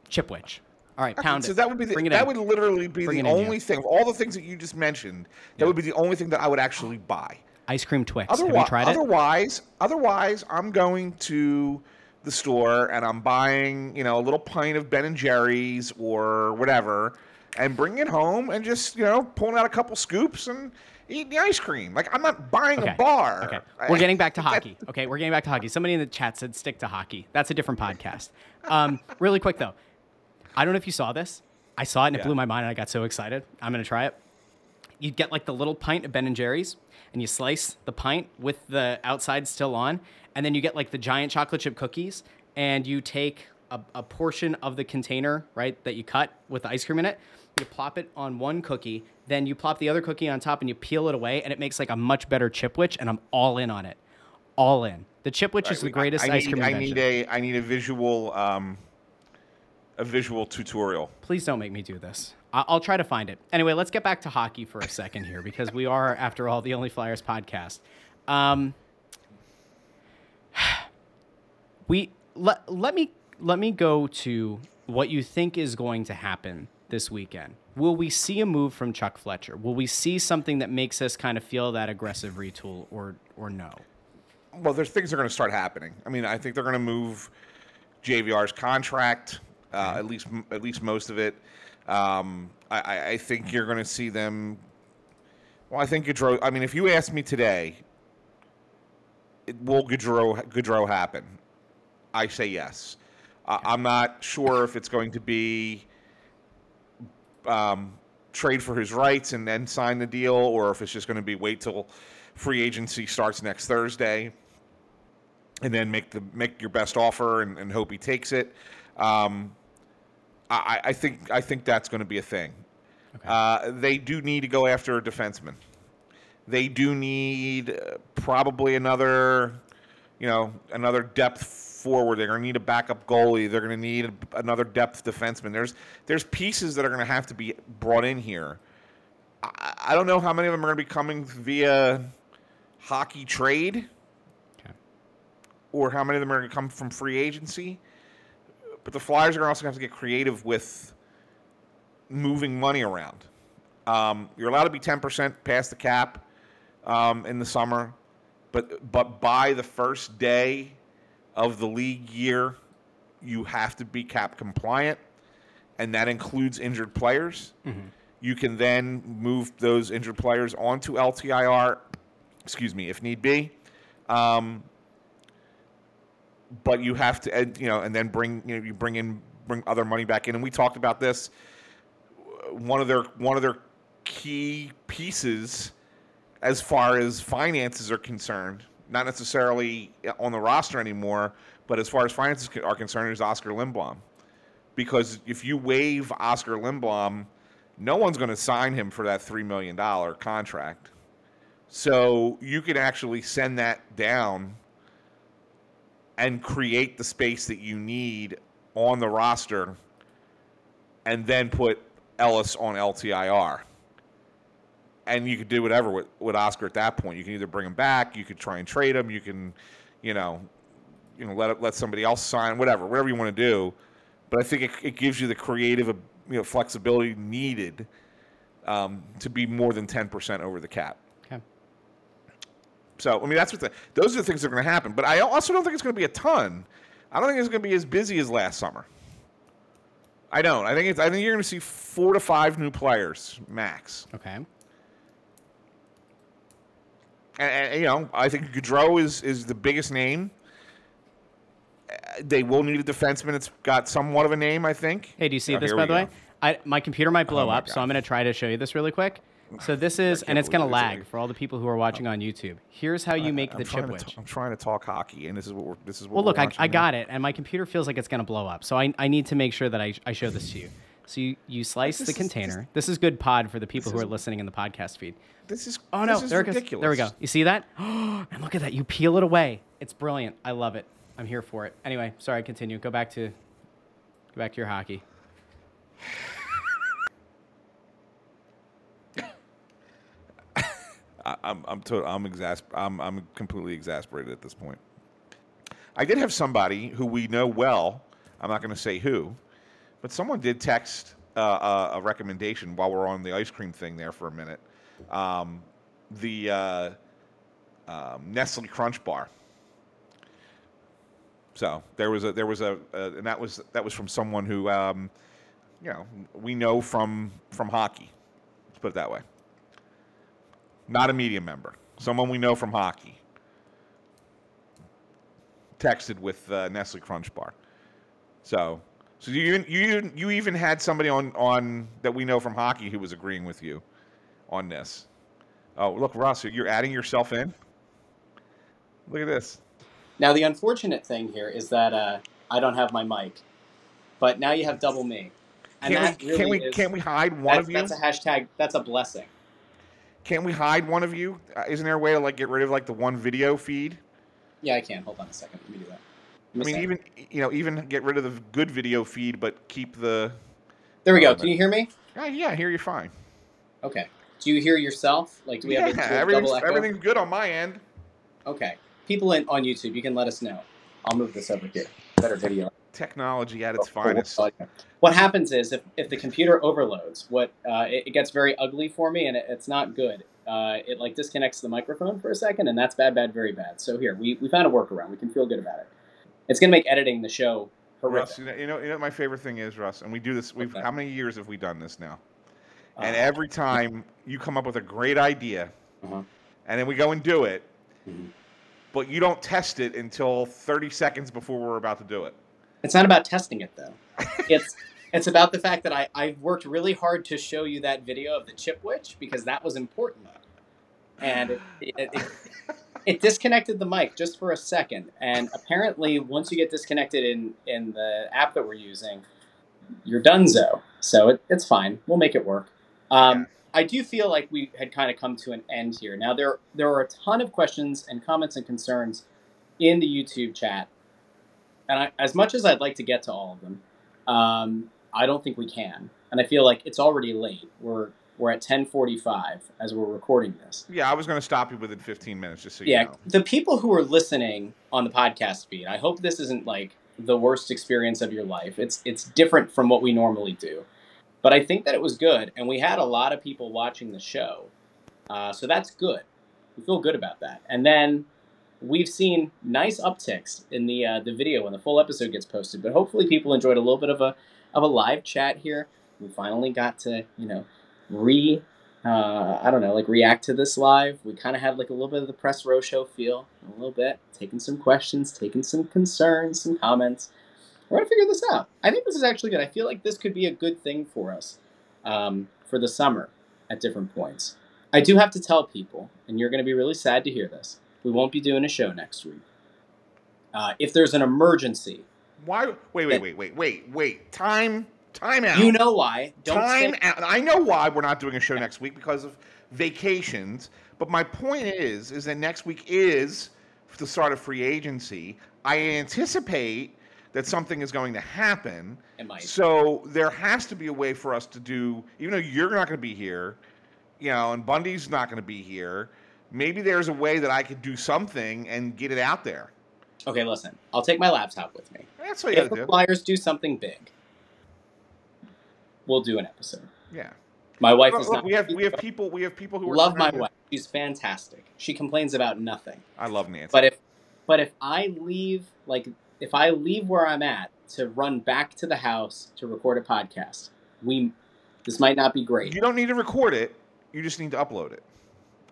Speaker 11: Chipwich. All right, pound
Speaker 9: so
Speaker 11: it.
Speaker 9: that would be the, that
Speaker 11: in.
Speaker 9: would literally be
Speaker 11: Bring
Speaker 9: the
Speaker 11: it in,
Speaker 9: only thing of all the things that you just mentioned. That would be the only thing that I would actually buy.
Speaker 11: Ice cream Twix. Have
Speaker 9: Otherwise,
Speaker 11: you tried it?
Speaker 9: otherwise, otherwise, I'm going to the store and I'm buying, you know, a little pint of Ben and Jerry's or whatever, and bringing it home and just, you know, pulling out a couple scoops and eating the ice cream. Like I'm not buying
Speaker 11: Okay.
Speaker 9: a bar.
Speaker 11: Okay. We're getting back to hockey. Okay, we're getting back to hockey. Somebody in the chat said stick to hockey. That's a different podcast. Um, really quick though, I don't know if you saw this. I saw it and it
Speaker 9: Yeah.
Speaker 11: blew my mind and I got so excited. I'm gonna try it. You get like the little pint of Ben and Jerry's and you slice the pint with the outside still on, and then you get like the giant chocolate chip cookies and you take a, a portion of the container, right, that you cut with the ice cream in it. You plop it on one cookie, then you plop the other cookie on top and you peel it away, and it makes like a much better chipwich, and I'm all in on it. All in. The chipwich is the
Speaker 9: I-
Speaker 11: greatest
Speaker 9: I
Speaker 11: ice
Speaker 9: need,
Speaker 11: cream
Speaker 9: I
Speaker 11: invention.
Speaker 9: need a I need a visual um, a visual tutorial.
Speaker 11: Please don't make me do this. I- I'll try to find it. Anyway, let's get back to hockey for a second here because we are, after all, the Only Flyers podcast. Um, we let, let me let me go to what you think is going to happen this weekend. Will we see a move from Chuck Fletcher? Will we see something that makes us kind of feel that aggressive retool, or or no?
Speaker 9: Well, there's things that are going to start happening. I mean, I think they're going to move JVR's contract, uh, at least at least most of it. Um, I, I- think you're going to see them. Well, I think Gaudreau. I mean, if you ask me today, it, will Gaudreau Gaudreau happen? I say yes. Uh, I'm not sure if it's going to be um, trade for his rights and then sign the deal, or if it's just going to be wait till free agency starts next Thursday, and then make the make your best offer and, and hope he takes it. Um, I, I think I think that's going to be a thing. Uh, they do need to go after a defenseman. They do need uh, probably another, you know, another depth forward. They're going to need a backup goalie. They're going to need another depth defenseman. There's there's pieces that are going to have to be brought in here. I, I don't know how many of them are going to be coming via hockey trade,
Speaker 11: Okay.
Speaker 9: or how many of them are going to come from free agency. But the Flyers are also going to have to get creative with moving money around. Um, you're allowed to be 10% past the cap um, in the summer, but but by the first day of the league year, you have to be cap compliant, and that includes injured players. You can then move those injured players onto LTIR, excuse me, if need be. Um, but you have to, and, you know, and then bring you know you bring in bring other money back in, and we talked about this. One of their one of their key pieces, as far as finances are concerned, not necessarily on the roster anymore, but as far as finances are concerned, is Oskar Lindblom. Because if you waive Oskar Lindblom, no one's going to sign him for that three million dollar contract. So you can actually send that down and create the space that you need on the roster and then put Ellis on LTIR. And you could do whatever with, with Oskar at that point. You can either bring him back, you could try and trade him, you can, you know, you know, let let somebody else sign, whatever, whatever you want to do. But I think it, it gives you the creative, you know, flexibility needed um, to be more than ten percent over the cap. So I mean, that's what the those are the things that are going to happen. But I also don't think it's going to be a ton. I don't think it's going to be as busy as last summer. I don't. I think it's. I think you're going to see four to five new players max.
Speaker 11: Okay.
Speaker 9: And, and, you know, I think Gaudreau is is the biggest name. Uh, They will need a defenseman. It's got somewhat of a name, I think.
Speaker 11: Hey, do you see
Speaker 9: Oh,
Speaker 11: this by the way? I, my computer might blow
Speaker 9: Oh
Speaker 11: up, so I'm going to try to show you this really quick. So this is, and it's going to lag for all the people who are watching on YouTube. Here's how you make
Speaker 9: I'm
Speaker 11: the
Speaker 9: trying
Speaker 11: chip
Speaker 9: to
Speaker 11: witch.
Speaker 9: t- I'm trying to talk hockey, and this is what we're. This is what.
Speaker 11: Well, look, I, I got it, and my computer feels like it's going to blow up. So I, I need to make sure that I, I show this to you. So you, you slice the container. This is good pod for the people who are listening in the podcast feed.
Speaker 9: This is.
Speaker 11: Oh no,
Speaker 9: this is
Speaker 11: there it goes.
Speaker 9: ridiculous.
Speaker 11: There we go. You see that? and look at that. You peel it away. It's brilliant. I love it. I'm here for it. Anyway, sorry. Continue. Go back to go back to your hockey.
Speaker 9: I, I'm I'm to, I'm exasp- I'm I'm completely exasperated at this point. I did have somebody who we know well. I'm not going to say who, but someone did text uh, a, a recommendation while we're on the ice cream thing there for a minute. Um, the uh, um, Nestle Crunch Bar. So there was a there was a, uh, and that was that was from someone who um, you know we know from from hockey. Let's put it that way not a media member, someone we know from hockey, texted with uh, Nestle Crunch Bar. So, so you even you even- you even had somebody on on that we know from hockey who was agreeing with you on this. Oh, look, Russ, you're adding yourself in. Look at this.
Speaker 11: Now the unfortunate thing here is that uh, I don't have my mic, but now you have double me. And
Speaker 9: Can't
Speaker 11: that
Speaker 9: we, can't we
Speaker 11: is-
Speaker 9: can't we hide one of you?
Speaker 11: That's a hashtag. That's a blessing.
Speaker 9: Can't we hide one of you? Uh, isn't there a way to like get rid of like the one video feed?
Speaker 11: Yeah, I can. Hold on a second. Let me do that.
Speaker 9: I mean, even you know, even get rid of the good video feed, but keep the.
Speaker 11: there we go. Can you hear me?
Speaker 9: Yeah, yeah, I hear you fine.
Speaker 11: Okay. Do you hear yourself? Like, do we
Speaker 9: yeah,
Speaker 11: have a, do have a
Speaker 9: everything's,
Speaker 11: double echo?
Speaker 9: everything's good on my end.
Speaker 11: Okay. People in, on YouTube, you can let us know. I'll move this over here. Better video.
Speaker 9: Technology at its
Speaker 11: For what-
Speaker 9: finest.
Speaker 11: What happens is if, if the computer overloads, what uh, it, it gets very ugly for me, and it, it's not good. Uh, it like disconnects the microphone for a second, and that's bad, bad, very bad. So here we, we found a workaround. We can feel good about it. It's gonna make editing the show horrific.
Speaker 9: Russ, you know, you know, you know what my favorite thing is, Russ, and we do this. We've
Speaker 11: Okay.
Speaker 9: how many years have we done this now? And
Speaker 11: Uh,
Speaker 9: every time you come up with a great idea,
Speaker 11: Uh-huh.
Speaker 9: and then we go and do it,
Speaker 11: Mhm.
Speaker 9: but you don't test it until 30 seconds before we're about to do it.
Speaker 11: It's not about testing it though. It's it's about the fact that I, I worked really hard to show you that video of the chipwich because that was important. And it, it, it, it disconnected the mic just for a second. And apparently once you get disconnected in, in the app that we're using, you're donezo. So it, it's fine. We'll make it work. Um, I do feel like we had kind of come to an end here. Now there there are a ton of questions and comments and concerns in the YouTube chat and I, as much as I'd like to get to all of them, um, I don't think we can. And I feel like it's already late. We're we're at 10:45 as we're recording this.
Speaker 9: Yeah, I was going to stop you within 15 minutes, just so
Speaker 11: Yeah,
Speaker 9: you know.
Speaker 11: the people who are listening on the podcast feed, I hope this isn't like the worst experience of your life. It's it's different from what we normally do, but I think that it was good, and we had a lot of people watching the show, uh, so that's good. We feel good about that. And then we've seen nice upticks in the uh, the video when the full episode gets posted. But hopefully, people enjoyed a little bit of a of a live chat here. We finally got to you know re uh, I don't know like react to this live. We kind of had like a little bit of the press row show feel, a little bit taking some questions, taking some concerns, some comments. We're gonna figure this out. I think this is actually good. I feel like this could be a good thing for us um, for the summer at different points. I do have to tell people, and you're going to be really sad to hear this. We won't be doing a show next week. Uh, if there's an emergency,
Speaker 9: Why? Wait, wait, wait, wait, wait, wait. Time, time out.
Speaker 11: you know why. Don't
Speaker 9: time
Speaker 11: say-
Speaker 9: out. I know why we're not doing a show next week because of vacations. But my point is, is that next week is the start of free agency. I anticipate that something is going to happen.
Speaker 11: It might.
Speaker 9: So there has to be a way for us to do, even though you're not going to be here, you know, and Bundy's not going to be here. Maybe there's a way that I could do something and get it out there.
Speaker 11: Okay, listen. I'll take my laptop with me.
Speaker 9: That's what you
Speaker 11: If
Speaker 9: got
Speaker 11: the
Speaker 9: do.
Speaker 11: Flyers do something big, we'll do an episode.
Speaker 9: Yeah.
Speaker 11: My wife
Speaker 9: Look,
Speaker 11: is not.
Speaker 9: we have we have people we have people who are
Speaker 11: love my wife. She's fantastic. She complains about nothing.
Speaker 9: I love Nancy.
Speaker 11: But if but if I leave like if I leave where I'm at to run back to the house to record a podcast, we this might not be great.
Speaker 9: You don't need to record it. You just need to upload it.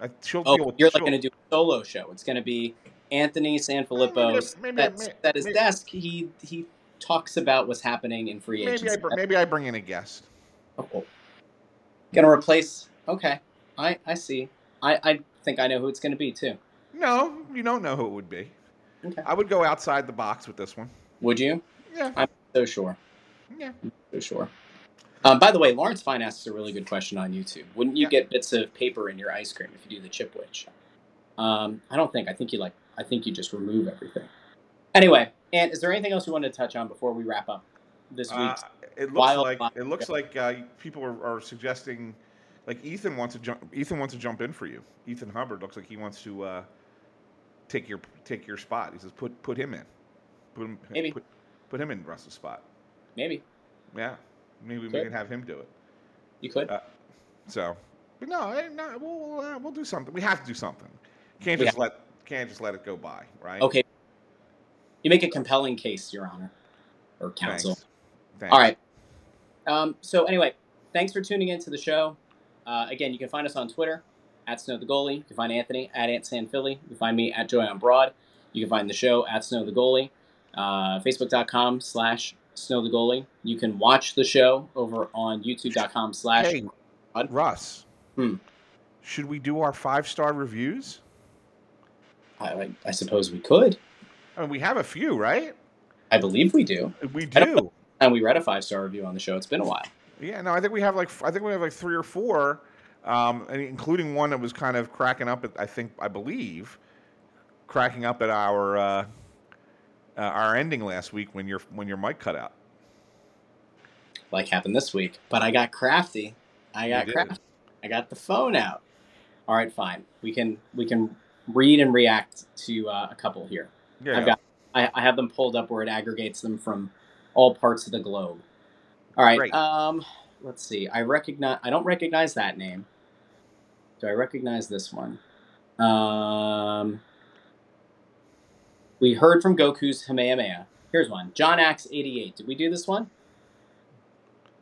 Speaker 9: I, she'll
Speaker 11: Oh,
Speaker 9: deal with.
Speaker 11: you're like going to do a solo show. It's going to be Anthony Sanfilippo
Speaker 9: Maybe- maybe- maybe-
Speaker 11: at his
Speaker 9: maybe-
Speaker 11: desk. He he talks about what's happening in free
Speaker 9: maybe. I br- maybe I bring in a guest.
Speaker 11: Oh, Gonna replace? Okay, I I see. I I think I know who it's going to be too.
Speaker 9: No, you don't know who it would be.
Speaker 11: Okay.
Speaker 9: I would go outside the box with this one.
Speaker 11: Would you?
Speaker 9: Yeah.
Speaker 11: I'm so sure.
Speaker 9: Yeah.
Speaker 11: So sure. Um, by the way, Lawrence Fine asks a really good question on YouTube. Wouldn't you
Speaker 9: Yeah.
Speaker 11: get bits of paper in your ice cream if you do the chipwich? Um, I don't think. I think you like. I think you just remove everything. Anyway, and is there anything else you wanted to touch on before we wrap up this
Speaker 9: Uh,
Speaker 11: week's?
Speaker 9: it looks like it looks like uh, people are, are suggesting, like Ethan wants to jump. Ethan wants to jump in for you. Ethan Hubbard looks like he wants to uh, take your take your spot. He says put put him in. Put him
Speaker 11: Maybe.
Speaker 9: put, put him in Russ's spot.
Speaker 11: Maybe
Speaker 9: Yeah, maybe we can have him do it.
Speaker 11: you could.
Speaker 9: Uh, So, but no, no, we'll uh, we'll do something. We have to do something. Can't
Speaker 11: We
Speaker 9: just let can't just let it go by, right?
Speaker 11: okay. You make a compelling case, Your Honor, or
Speaker 9: Thanks.
Speaker 11: counsel.
Speaker 9: Thanks.
Speaker 11: All right. Um, so anyway, thanks for tuning in to the show. Uh, again, you can find us on Twitter at Snow the Goalie. You can find Anthony at Ant San Philly. You can find me at Joy on Broad. You can find the show at Snow the Goalie. Uh, Facebook.com slash Snow the Goalie. You can watch the show over on YouTube.com slash.
Speaker 9: Hey, Russ.
Speaker 11: Hmm.
Speaker 9: Should we do our five star reviews?
Speaker 11: I, I, I suppose we could.
Speaker 9: I mean, we have a few, right?
Speaker 11: I believe we do.
Speaker 9: We
Speaker 11: don't. And we read a five star review on the show. It's been a while.
Speaker 9: Yeah, no, I think we have like I think we have like three or four, um, including one that was kind of cracking up at I think I believe, cracking up at our uh, uh, our ending last week when your when your mic cut out.
Speaker 11: like happened this week. But I got crafty. I got crafty. I got the phone out. All right, fine. We can we can read and react to uh, a couple here.
Speaker 9: Yeah,
Speaker 11: I've got I, I have them pulled up where it aggregates them from all parts of the globe. All right.
Speaker 9: Great.
Speaker 11: Um, let's see. I recognize. I don't recognize that name. Do I recognize this one? Um, we heard from Goku's Kamehameha. Here's one. John Axe 88. Did we do this one?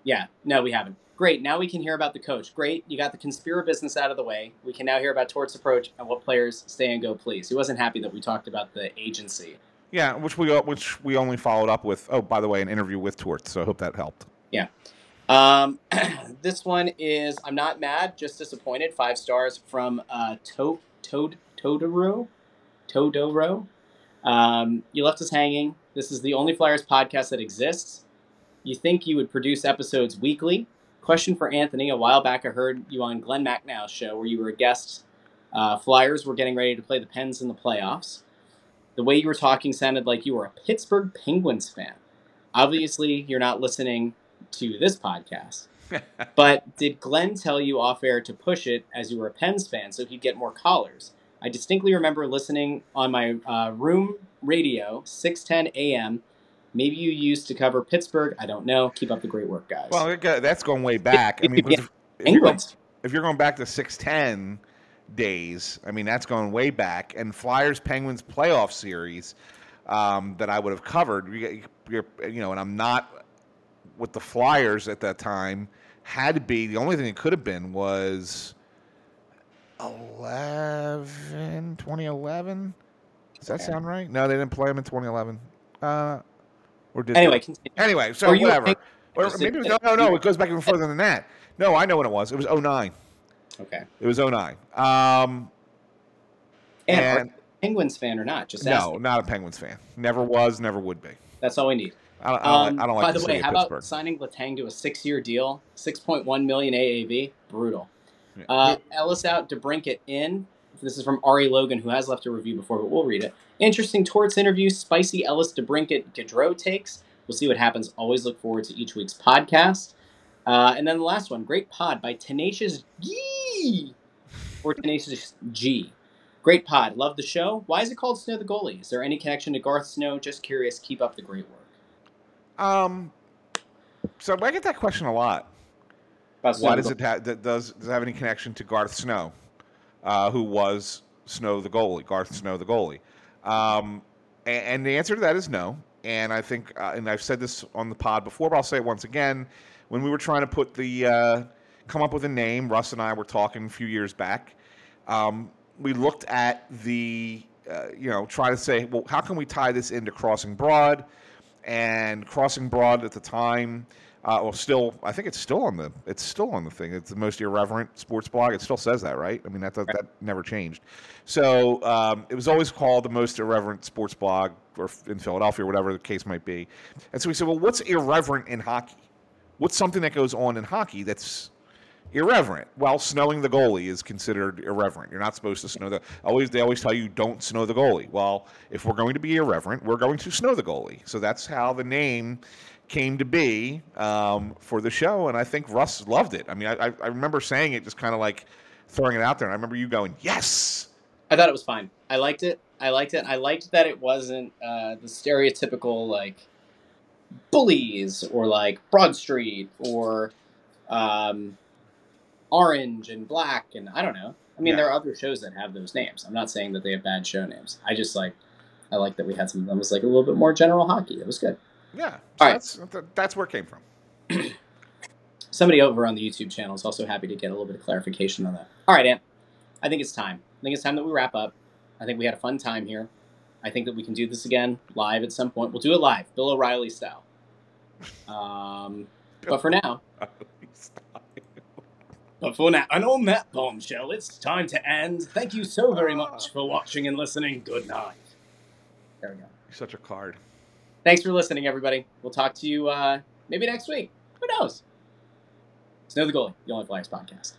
Speaker 11: Yeah. No, we haven't. Great. Now we can hear about the coach. Great. You got the conspira business out of the way. We can now hear about Tort's approach and what players stay and go, please. He wasn't happy that we talked about the agency.
Speaker 9: yeah, which we which we only followed up with. Oh, by the way, an interview with Tort. So I hope that helped.
Speaker 11: Yeah. Um, this one is I'm not mad, just disappointed. Five stars from uh, to- Toad Todoro. Todoro. Um, you left us hanging. This is the only Flyers podcast that exists. You think you would produce episodes weekly? Question for Anthony. A while back, I heard you on Glen Macnow's show where you were a guest. Uh, Flyers were getting ready to play the Pens in the playoffs. The way you were talking sounded like you were a Pittsburgh Penguins fan. Obviously, you're not listening to this podcast. but did Glenn tell you off air to push it as you were a Pens fan so he'd get more callers? I distinctly remember listening on my uh, room radio, 6:10 a.m. Maybe you used to cover Pittsburgh. I don't know. Keep up the great work, guys.
Speaker 9: Well, that's going way back. I mean,
Speaker 11: Yeah,
Speaker 9: if, if, you're going, if you're going back to six ten, days. I mean, that's going way back. And Flyers Penguins playoff series um, that I would have covered. You, you know, and I'm not with the Flyers at that time. Had to be the only thing it could have been was 11, 2011. Does that
Speaker 11: Okay.
Speaker 9: sound right? No, they didn't play him in 2011. Uh, or did
Speaker 11: Anyway, continue.
Speaker 9: Anyway, so
Speaker 11: Or you
Speaker 9: whatever.
Speaker 11: think-
Speaker 9: Or
Speaker 11: just
Speaker 9: maybe
Speaker 11: to-
Speaker 9: no, no, no. It goes back even further than that. No, I know what it was. It was 09.
Speaker 11: Okay.
Speaker 9: It was 09. Um,
Speaker 11: And, are
Speaker 9: and
Speaker 11: you a Penguins fan or not? Just
Speaker 9: no,
Speaker 11: asking.
Speaker 9: not a Penguins fan. Never was, never would be.
Speaker 11: That's all we need.
Speaker 9: I don't, I don't,
Speaker 11: Um,
Speaker 9: like, I don't
Speaker 11: by
Speaker 9: like
Speaker 11: the
Speaker 9: the
Speaker 11: way,
Speaker 9: city
Speaker 11: how
Speaker 9: of
Speaker 11: about signing Letang to a six-year deal, six point one million AAV? Brutal.
Speaker 9: Yeah.
Speaker 11: Uh, Ellis out, DeBrincat in. This is from Ari Logan, who has left a review before, but we'll read it. Interesting Torts interview, spicy Ellis DeBrincat Gaudreau takes. We'll see what happens. Always look forward to each week's podcast. Uh, and then the last one, great pod by Tenacious G or Tenacious G. Great pod. Love the show. Why is it called Snow the Goalie? Is there any connection to Garth Snow? Just curious. Keep up the great work.
Speaker 9: Um, so I get that question a lot. Why does it have? Does does it have any connection to Garth Snow, uh, who was Snow the goalie? Garth Snow the goalie. Um, and, and the answer to that is no. And I think, uh, and I've said this on the pod before, but I'll say it once again. When we were trying to put the uh, come up with a name, Russ and I were talking a few years back. Um, we looked at the, uh, you know, try to say, well, how can we tie this into Crossing Broad? And Crossing Broad at the time, uh, well, still, I think it's still on the, it's still on the thing. It's the most irreverent sports blog. It still says that, right? I mean, that that, that never changed. So um, it was always called the most irreverent sports blog, or in Philadelphia, or whatever the case might be. And so we said, well, what's irreverent in hockey? What's something that goes on in hockey that's irreverent. Well, snowing the goalie is considered irreverent. You're not supposed to snow the always they always tell you don't snow the goalie. Well, if we're going to be irreverent, we're going to snow the goalie. So that's how the name came to be um, for the show, and I think Russ loved it. I mean, I, I remember saying it, just kind of like throwing it out there, and I remember you going, "Yes."
Speaker 11: I thought it was fine. I liked it. I liked it. I liked that it wasn't uh, the stereotypical like bullies or like Broad Street or um, Orange and Black and I don't know. I mean,
Speaker 9: Yeah.
Speaker 11: there are other shows that have those names. I'm not saying that they have bad show names. I just like I like that we had some that was like a little bit more general hockey. It was good.
Speaker 9: Yeah,
Speaker 11: All right.
Speaker 9: that's that's where it came from.
Speaker 11: Somebody over on the YouTube channel is also happy to get a little bit of clarification on that. All right, Ant. I think it's time. I think it's time that we wrap up. I think we had a fun time here. I think that we can do this again live at some point. We'll do it live, Bill O'Reilly style. Um, but for now, but for now, and on that bombshell, it's time to end. Thank you so very much for watching and listening. Good night. There we go.
Speaker 9: You're such a card.
Speaker 11: Thanks for listening, everybody. We'll talk to you uh, maybe next week. Who knows? Snow the Goalie, the Only Flyers podcast.